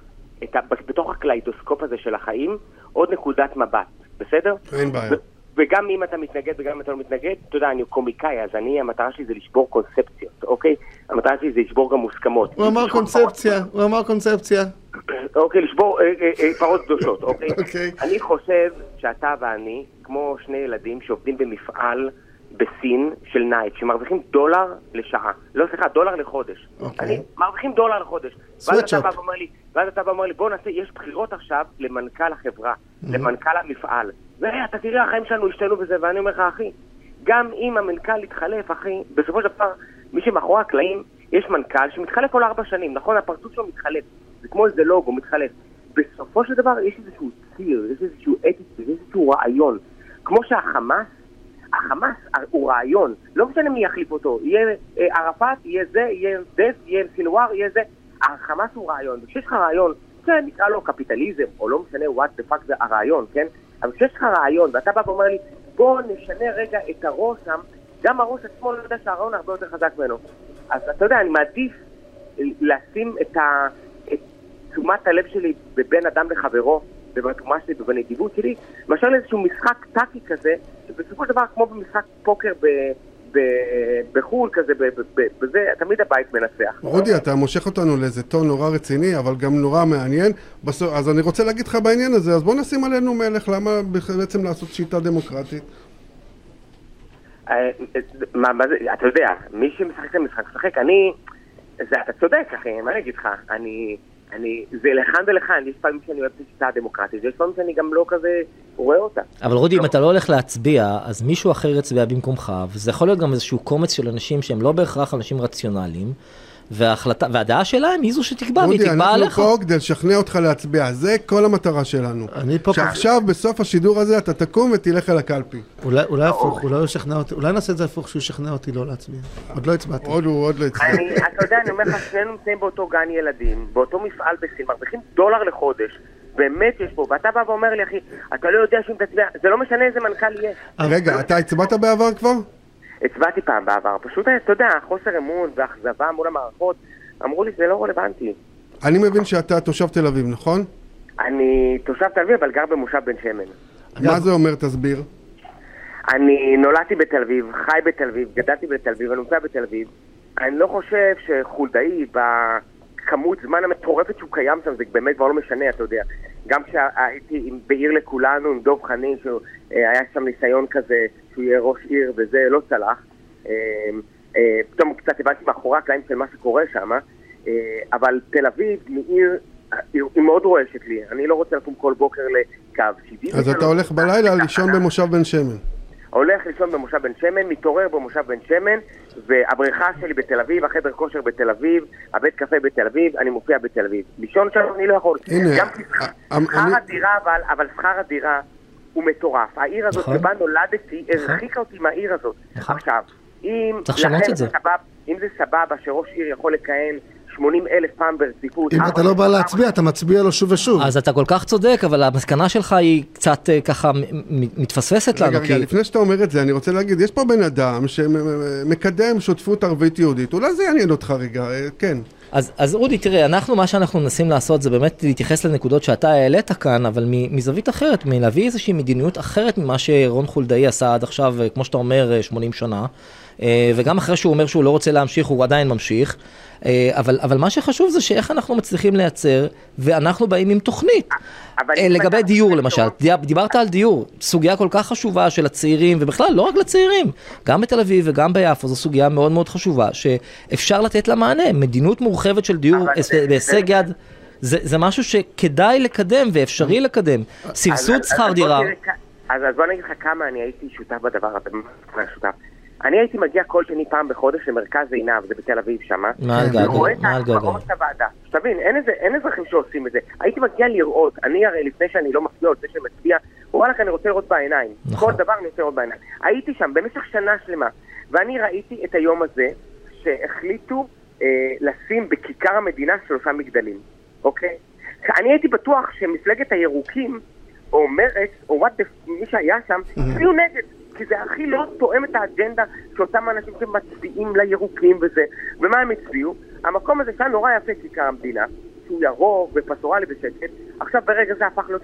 S6: את ה... בתוך הקליידוסקופ הזה של החיים, עוד נקודת מבט, בסדר?
S1: אין בעיה.
S6: וגם אם אתה מתנגד וגם אם אתה לא מתנגד, אתה יודע, אני קומיקאי, אז אני, המטרה שלי זה לשבור קונספציות, אוקיי? המטרה שלי זה לשבור גם מוסכמות.
S2: הוא אמר קונספציה, הוא אמר קונספציה.
S6: אוקיי, לשבור אה, אה, אה, פרות קדושות, אוקיי?
S2: אוקיי.
S6: אני חושב שאתה ואני, כמו שני ילדים שעובדים במפעל בסין של נייק, שמרוויחים דולר לשעה. לא, סליחה, דולר לחודש.
S2: אוקיי.
S6: אני, מרוויחים דולר לחודש. לי, ואז אתה בא ואומר לי, בוא נעשה, יש בחירות עכשיו למנכ"ל החברה, למנכ"ל המפעל. ואתה תראה, החיים שלנו השתנו בזה, ואני אומר לך, אחי, גם אם המנכ"ל יתחלף, אחי, בסופו של דבר, מי שמאחורי הקלעים, יש מנכ"ל שמתחלף כל ארבע שנים, נכון? הפרצוף שלו מתחלף. זה כמו איזה לוגו, מתחלף. בסופו של דבר יש איזשהו ציר, יש איזשהו אתיקה, יש איזשהו רעיון. כמו שהחמאס, החמאס הוא רעיון, לא משנה מי יחליף אותו, יהיה אה, ערפאת, יהיה זה, יהיה דף, יהיה סינואר, יהיה זה, החמאס הוא רעיון, וכשיש לך רעיון, שנקרא לו קפיטליזם, או לא משנה what the fuck זה הרעיון, כן? אבל כשיש לך רעיון, ואתה בא ואומר לי, בוא נשנה רגע את הראש שם, גם הראש עצמו לא יודע שהרעיון הרבה יותר חזק ממנו. אז אתה יודע, אני מעדיף לשים את, ה, את תשומת הלב שלי בבין אדם לחברו, ובתרומה שלי ובנדיבות שלי, מאשר לאיזשהו משחק טאקי כזה, שבסופו של דבר כמו במשחק פוקר ב... בחו"ל כזה, בזה, תמיד הבית מנצח.
S1: רודי, אתה מושך אותנו לאיזה טון נורא רציני, אבל גם נורא מעניין. בסוף, אז אני רוצה להגיד לך בעניין הזה, אז בוא נשים עלינו מלך, למה בעצם לעשות שיטה דמוקרטית?
S6: אה, מה, מה זה, אתה יודע, מי שמשחק את המשחק, משחק. אני, זה, אתה צודק, אחי, מה אני אגיד לך? אני, אני, זה לכאן ולכאן, יש פעמים שאני אוהב את השיטה הדמוקרטית, ויש פעמים שאני גם לא כזה רואה אותה.
S3: אבל רודי, אם אתה לא הולך להצביע, אז מישהו אחר יצביע במקומך, וזה יכול להיות גם איזשהו קומץ של אנשים שהם לא בהכרח אנשים רציונליים, וההחלטה, והדעה שלהם היא זו שתקבע, והיא תקבע
S1: אנחנו
S3: עליך.
S1: פה כדי לשכנע אותך להצביע, זה כל המטרה שלנו.
S2: אני פה...
S1: שעכשיו, בסוף השידור הזה, אתה תקום ותלך אל הקלפי.
S2: אולי, אולי הפוך, אולי הוא ישכנע אותי, אולי נעשה את זה הפוך, שהוא ישכנע אותי לא להצביע. עוד לא הצבעתי.
S1: עוד הוא עוד לא.
S6: אני, אתה יודע, אני אומר לך, שנינו נמצאים באותו גן ילדים, באותו מפעל בסין, מרוויחים דולר לחודש. באמת יש פה, ואתה בא ואומר לי, אחי, אתה לא יודע שאם תצביע, זה לא משנה איזה מנכ"ל יהיה.
S1: רגע, אתה הצבעת בעבר כבר?
S6: הצבעתי פעם בעבר, פשוט, אתה יודע, חוסר אמון ואכזבה מול המערכות, אמרו לי, זה לא רלוונטי.
S1: אני מבין שאתה תושב תל אביב, נכון?
S6: אני תושב תל אביב, אבל גר במושב בן שמן.
S1: מה זה אומר? תסביר.
S6: אני נולדתי בתל אביב, חי בתל אביב, גדלתי בתל אביב, אני נמצא בתל אביב. אני לא חושב שחולדאי, בכמות זמן המטורפת שהוא קיים שם, זה באמת כבר לא משנה, אתה יודע. גם כשהייתי עם- בעיר לכולנו עם דב חנין, שהיה שם ניסיון כזה, שהוא יהיה ראש עיר, וזה לא צלח. אה, אה, פתאום קצת הבנתי מאחורי הקלעים של מה שקורה שם, אה, אבל תל אביב מעיר, היא היא מאוד רועשת לי. אני לא רוצה לקום כל בוקר לקו 70.
S1: אז אתה הולך בלילה לישון במושב בן שמן.
S6: הולך לישון במושב בן שמן, מתעורר במושב בן שמן, והבריכה שלי בתל אביב, החדר כושר בתל אביב, הבית קפה בתל אביב, אני מופיע בתל אביב. לישון שם אני לא יכול.
S1: הנה,
S6: גם שכר הדירה, אבל שכר הדירה הוא מטורף. העיר הזאת
S3: נכון.
S6: שבה נולדתי, הרחיקה אותי מהעיר הזאת.
S3: נכון.
S6: עכשיו, אם
S3: צריך לשנות את זה.
S6: סבבה- אם זה סבבה שראש עיר יכול לכהן 80 אלף פעם ברציפות,
S2: אם אתה לא בא להצביע, אתה מצביע לו שוב ושוב.
S3: אז אתה כל כך צודק, אבל המסקנה שלך היא קצת אה, ככה מתפספסת
S1: רגע,
S3: לנו,
S1: רגע,
S3: כי...
S1: לפני שאתה אומר את זה, אני רוצה להגיד, יש פה בן אדם שמקדם שותפות ערבית יהודית, אולי זה יעניין אותך רגע, אה, כן.
S3: אז, אז אודי, תראה, אנחנו, מה שאנחנו מנסים לעשות זה באמת להתייחס לנקודות שאתה העלית כאן, אבל מזווית אחרת, מלהביא איזושהי מדיניות אחרת ממה שרון חולדאי עשה עד עכשיו, אה, כמו שאתה אומר, אה, 80 שנה. אה, וגם אחרי שהוא אומר שהוא לא רוצה להמשיך, הוא עדיין ממשיך. אה, אבל, אבל מה שחשוב זה שאיך אנחנו מצליחים לייצר, ואנחנו באים עם תוכנית. אה, לגבי דיור למשל, דיברת על דיור, סוגיה כל כך חשובה של הצעירים, ובכלל לא רק לצעירים, גם בתל אביב וגם ביפו, זו סוגיה מאוד מאוד חשובה, שאפשר לתת לה מענה, מדיניות מורחבת של דיור בהישג יד, זה, זה משהו שכדאי לקדם ואפשרי לקדם, סבסוד שכר דירה,
S6: אז אז בוא אני אגיד לך כמה אני הייתי שותף בדבר הזה, שותף. אני הייתי מגיע כל שני פעם בחודש למרכז עינב, זה בתל אביב שמה.
S2: כן,
S3: גגה,
S6: ורואה את
S3: מעל גגה.
S6: ההצבעות הוועדה. שתבין, אין איזה- אין אזרחים שעושים את זה. הייתי מגיע לראות, אני הרי לפני שאני לא מצביע, או לפני שאני מצביע, וואלכ, אני רוצה לראות בעיניים.
S3: נכון.
S6: כל דבר אני רוצה לראות בעיניים. הייתי שם במשך שנה שלמה, ואני ראיתי את היום הזה שהחליטו אה, לשים בכיכר המדינה שלושה מגדלים, אוקיי? אני הייתי בטוח שמפלגת הירוקים, או מרצ, או וואט מי שהיה שם, הצביעו נגד. כי זה הכי לא תואם את האג'נדה שאותם אנשים שמצביעים לירוקים וזה. ומה הם הצביעו? המקום הזה שהיה נורא יפה כיכר המדינה, שהוא ירוק ופסטורלי ושקט, עכשיו ברגע זה הפך להיות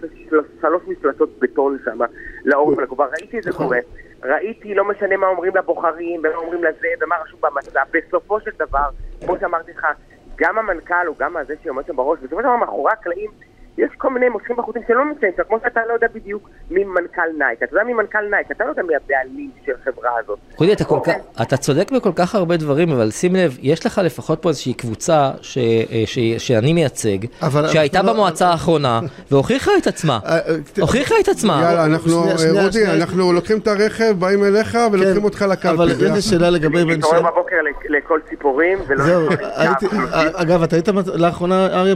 S6: שלוש מפלצות בטון שם, לאורך ולגובה. ראיתי את זה קורה. ראיתי, לא משנה מה אומרים לבוחרים, ומה אומרים לזה, ומה רשום במצע. בסופו של דבר, כמו שאמרתי לך, גם המנכ"ל או גם הזה שעומד שם בראש, בסופו של דבר מאחורי הקלעים יש כל מיני מושכים בחוטים שלא נמצאים שם, כמו שאתה לא יודע בדיוק מי מנכ"ל נייק. אתה יודע מי מנכ"ל נייק, אתה לא יודע מי הבעלים של החברה הזאת.
S3: רודי, אתה, כל
S6: אוקיי.
S3: כך, אתה צודק בכל כך הרבה דברים, אבל שים לב, יש לך לפחות פה איזושהי קבוצה ש, אה, ש, שאני מייצג,
S2: אבל-
S3: שהייתה
S2: לא-
S3: במועצה האחרונה, והוכיחה את עצמה.
S2: אה, אה,
S3: הוכיחה את עצמה.
S1: יאללה, אנחנו,
S2: שנייה,
S1: אה,
S2: שנייה,
S1: רודי,
S2: שנייה.
S1: אנחנו לוקחים את הרכב, באים אליך ולוקחים אותך
S2: אבל
S1: לקלפי.
S2: לי
S1: ביחד.
S2: שאלה לגבי בן שם.
S6: בבוקר ל- לכל ציפורים, ולא...
S2: זהו. אגב, אתה היית לאחרונה, אריה,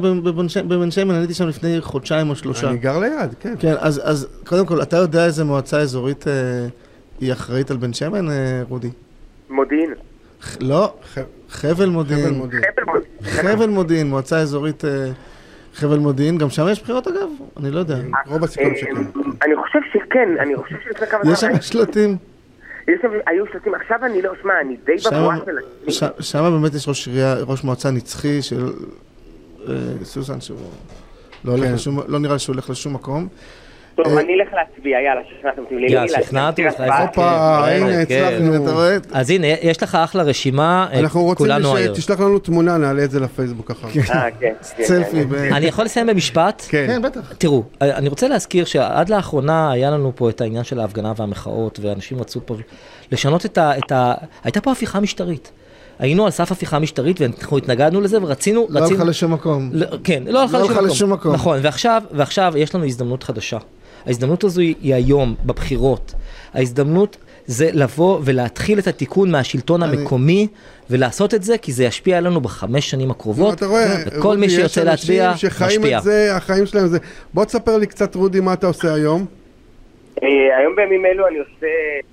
S2: ש- בבן שמן, אני הייתי שם לפני חודשיים או שלושה.
S1: אני גר ליד, כן.
S2: כן, אז, אז קודם כל, אתה יודע איזה מועצה אזורית אה, היא אחראית על בן שמן, אה, רודי?
S6: מודיעין.
S2: ח- לא,
S1: ח-
S2: חבל מודיעין.
S1: חבל מודיעין.
S6: חבל מודיעין.
S2: חבל מודיעין, מועצה אזורית אה, חבל מודיעין, גם שם יש בחירות אגב? אני לא יודע.
S1: רוב הסיכויים
S6: אה,
S1: שכן.
S6: אני חושב שכן, אני חושב שלפני כמה
S2: יש שם
S6: זמן...
S2: שלטים?
S6: יש שם, היו שלטים, עכשיו אני לא, שמע, אני די בבואה של.
S2: שם באמת יש ראש עירייה, ראש מועצה נצחי של אה, סוסן, שהוא לא
S1: כן.
S2: לשום, לא נראה לי שהוא הולך לשום מקום.
S6: טוב,
S2: אה,
S6: אני אלך להצביע, יאללה, שכנעתם אותי.
S3: יאללה,
S6: לילה,
S3: שכנעתי אותך,
S1: הופה, הנה. הצלחנו.
S2: אתה רואה?
S3: אז הנה, יש לך אחלה רשימה, אה,
S1: אנחנו רוצים
S3: כולנו היום.
S1: שתשלח לנו תמונה, נעלה את זה לפייסבוק אחר כך.
S6: אה, כן. כן,
S2: סלפי.
S6: כן.
S3: אני יכול לסיים במשפט?
S1: כן.
S2: כן, בטח.
S3: תראו, אני רוצה להזכיר שעד לאחרונה היה לנו פה את העניין של ההפגנה והמחאות, ואנשים רצו פה לשנות. את ה... הייתה פה הפיכה משטרית. היינו על סף הפיכה משטרית ואנחנו התנגדנו לזה ורצינו,
S2: לא
S3: רצינו...
S2: הלכה לשום מקום.
S3: לא, כן, לא הלכה
S2: לא
S3: לשום,
S2: לשום מקום.
S3: נכון, ועכשיו, ועכשיו יש לנו הזדמנות חדשה. ההזדמנות הזו היא, היום, בבחירות. ההזדמנות זה לבוא ולהתחיל את התיקון מהשלטון
S2: אני-
S3: המקומי, ולעשות את זה, כי זה ישפיע עלינו בחמש שנים הקרובות.
S1: אתה רואה,
S3: וכל
S1: רודי,
S3: מי
S1: יש
S3: שיוצא להצביע,
S1: אנשים שחיים
S3: משפיע.
S1: את זה, החיים שלהם זה... בוא תספר לי קצת, רודי, מה אתה עושה היום?
S6: אה, היום בימים אלו אני עושה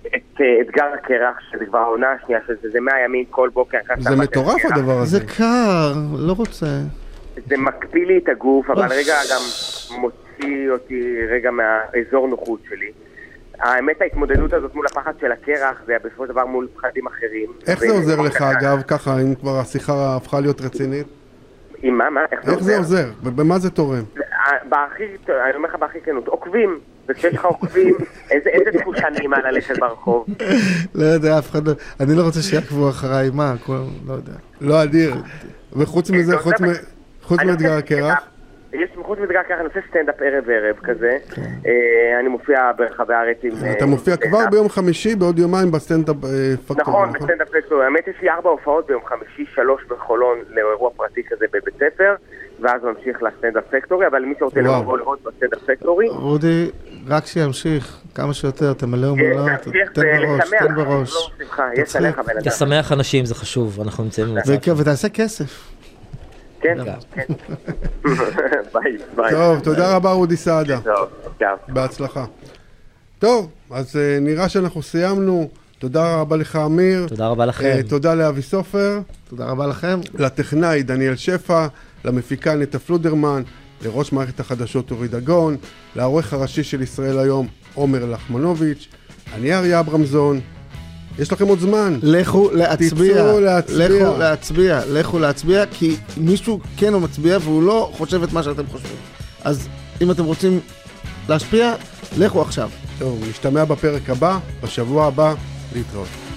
S6: את אה, אתגר הקרח, שזה כבר העונה השנייה של זה, זה 100 ימים כל בוקר.
S1: זה מטורף. הדבר הזה.
S2: זה קר, לא רוצה.
S6: זה מקפיא לי את הגוף, אבל. רגע גם מוציא אותי רגע מהאזור נוחות שלי. האמת ההתמודדות הזאת מול הפחד של הקרח זה בסופו של דבר מול פחדים אחרים.
S1: איך זה עוזר לך, אגב, ככה, אם כבר השיחה הפכה להיות רצינית?
S6: עם מה, מה?
S1: איך זה עוזר? ובמה זה תורם?
S6: אה, בהכי, אני אומר לך בהכי כנות, עוקבים. וכשיש לך עוקבים, איזה תחושה נעימה ללכת ברחוב.
S2: לא יודע, אף אחד לא... אני לא רוצה שיעקבו אחריי, מה, לא יודע.
S1: לא אדיר. וחוץ מזה,
S6: אתה
S1: חוץ מאתגר הקרח?
S6: יש חוץ מאתגר הקרח, אני עושה סטנדאפ ערב ערב כזה. אה, אני מופיע ברחבי הארץ עם... אה,
S1: אתה מופיע כבר. ביום חמישי, בעוד יומיים בסטנדאפ אה, פקטורי,
S6: נכון, בסטנדאפ פקטורי. האמת יש לי ארבע הופעות ביום חמישי, שלוש בחולון לאירוע פרטי כזה בבית ספר, ואז ממשיך לסטנדאפ פקטורי, אבל מי שרוצה. לבוא לראות בסטנדאפ פקטורי,
S2: רודי, רק שימשיך, כמה שיותר, תמלא
S6: אה,
S2: אומנות, תן בראש, תן בראש.
S3: לשמח אנשים זה חשוב, אנחנו נמצאים במצב.
S2: ותעשה כסף.
S6: כן. כן. ביי, ביי.
S1: טוב, תודה רבה רודי סעדה. בהצלחה. טוב, אז אה, נראה שאנחנו סיימנו. תודה רבה לך, אמיר.
S3: תודה רבה לכם.
S1: אה, תודה לאבי סופר,
S2: תודה רבה לכם.
S1: לטכנאי דניאל שפע, למפיקה נטע פלודרמן, לראש מערכת החדשות אורי דגון, לעורך הראשי של ישראל היום עומר לחמנוביץ', אני אריה אברמזון. יש לכם עוד זמן.
S2: לכו להצביע.
S1: תצאו להצביע.
S2: לכו להצביע. לכו להצביע, כי מישהו כן הוא מצביע והוא לא חושב את מה שאתם חושבים. אז אם אתם רוצים להשפיע, לכו עכשיו.
S1: טוב, נשתמע בפרק הבא, בשבוע הבא, להתראות.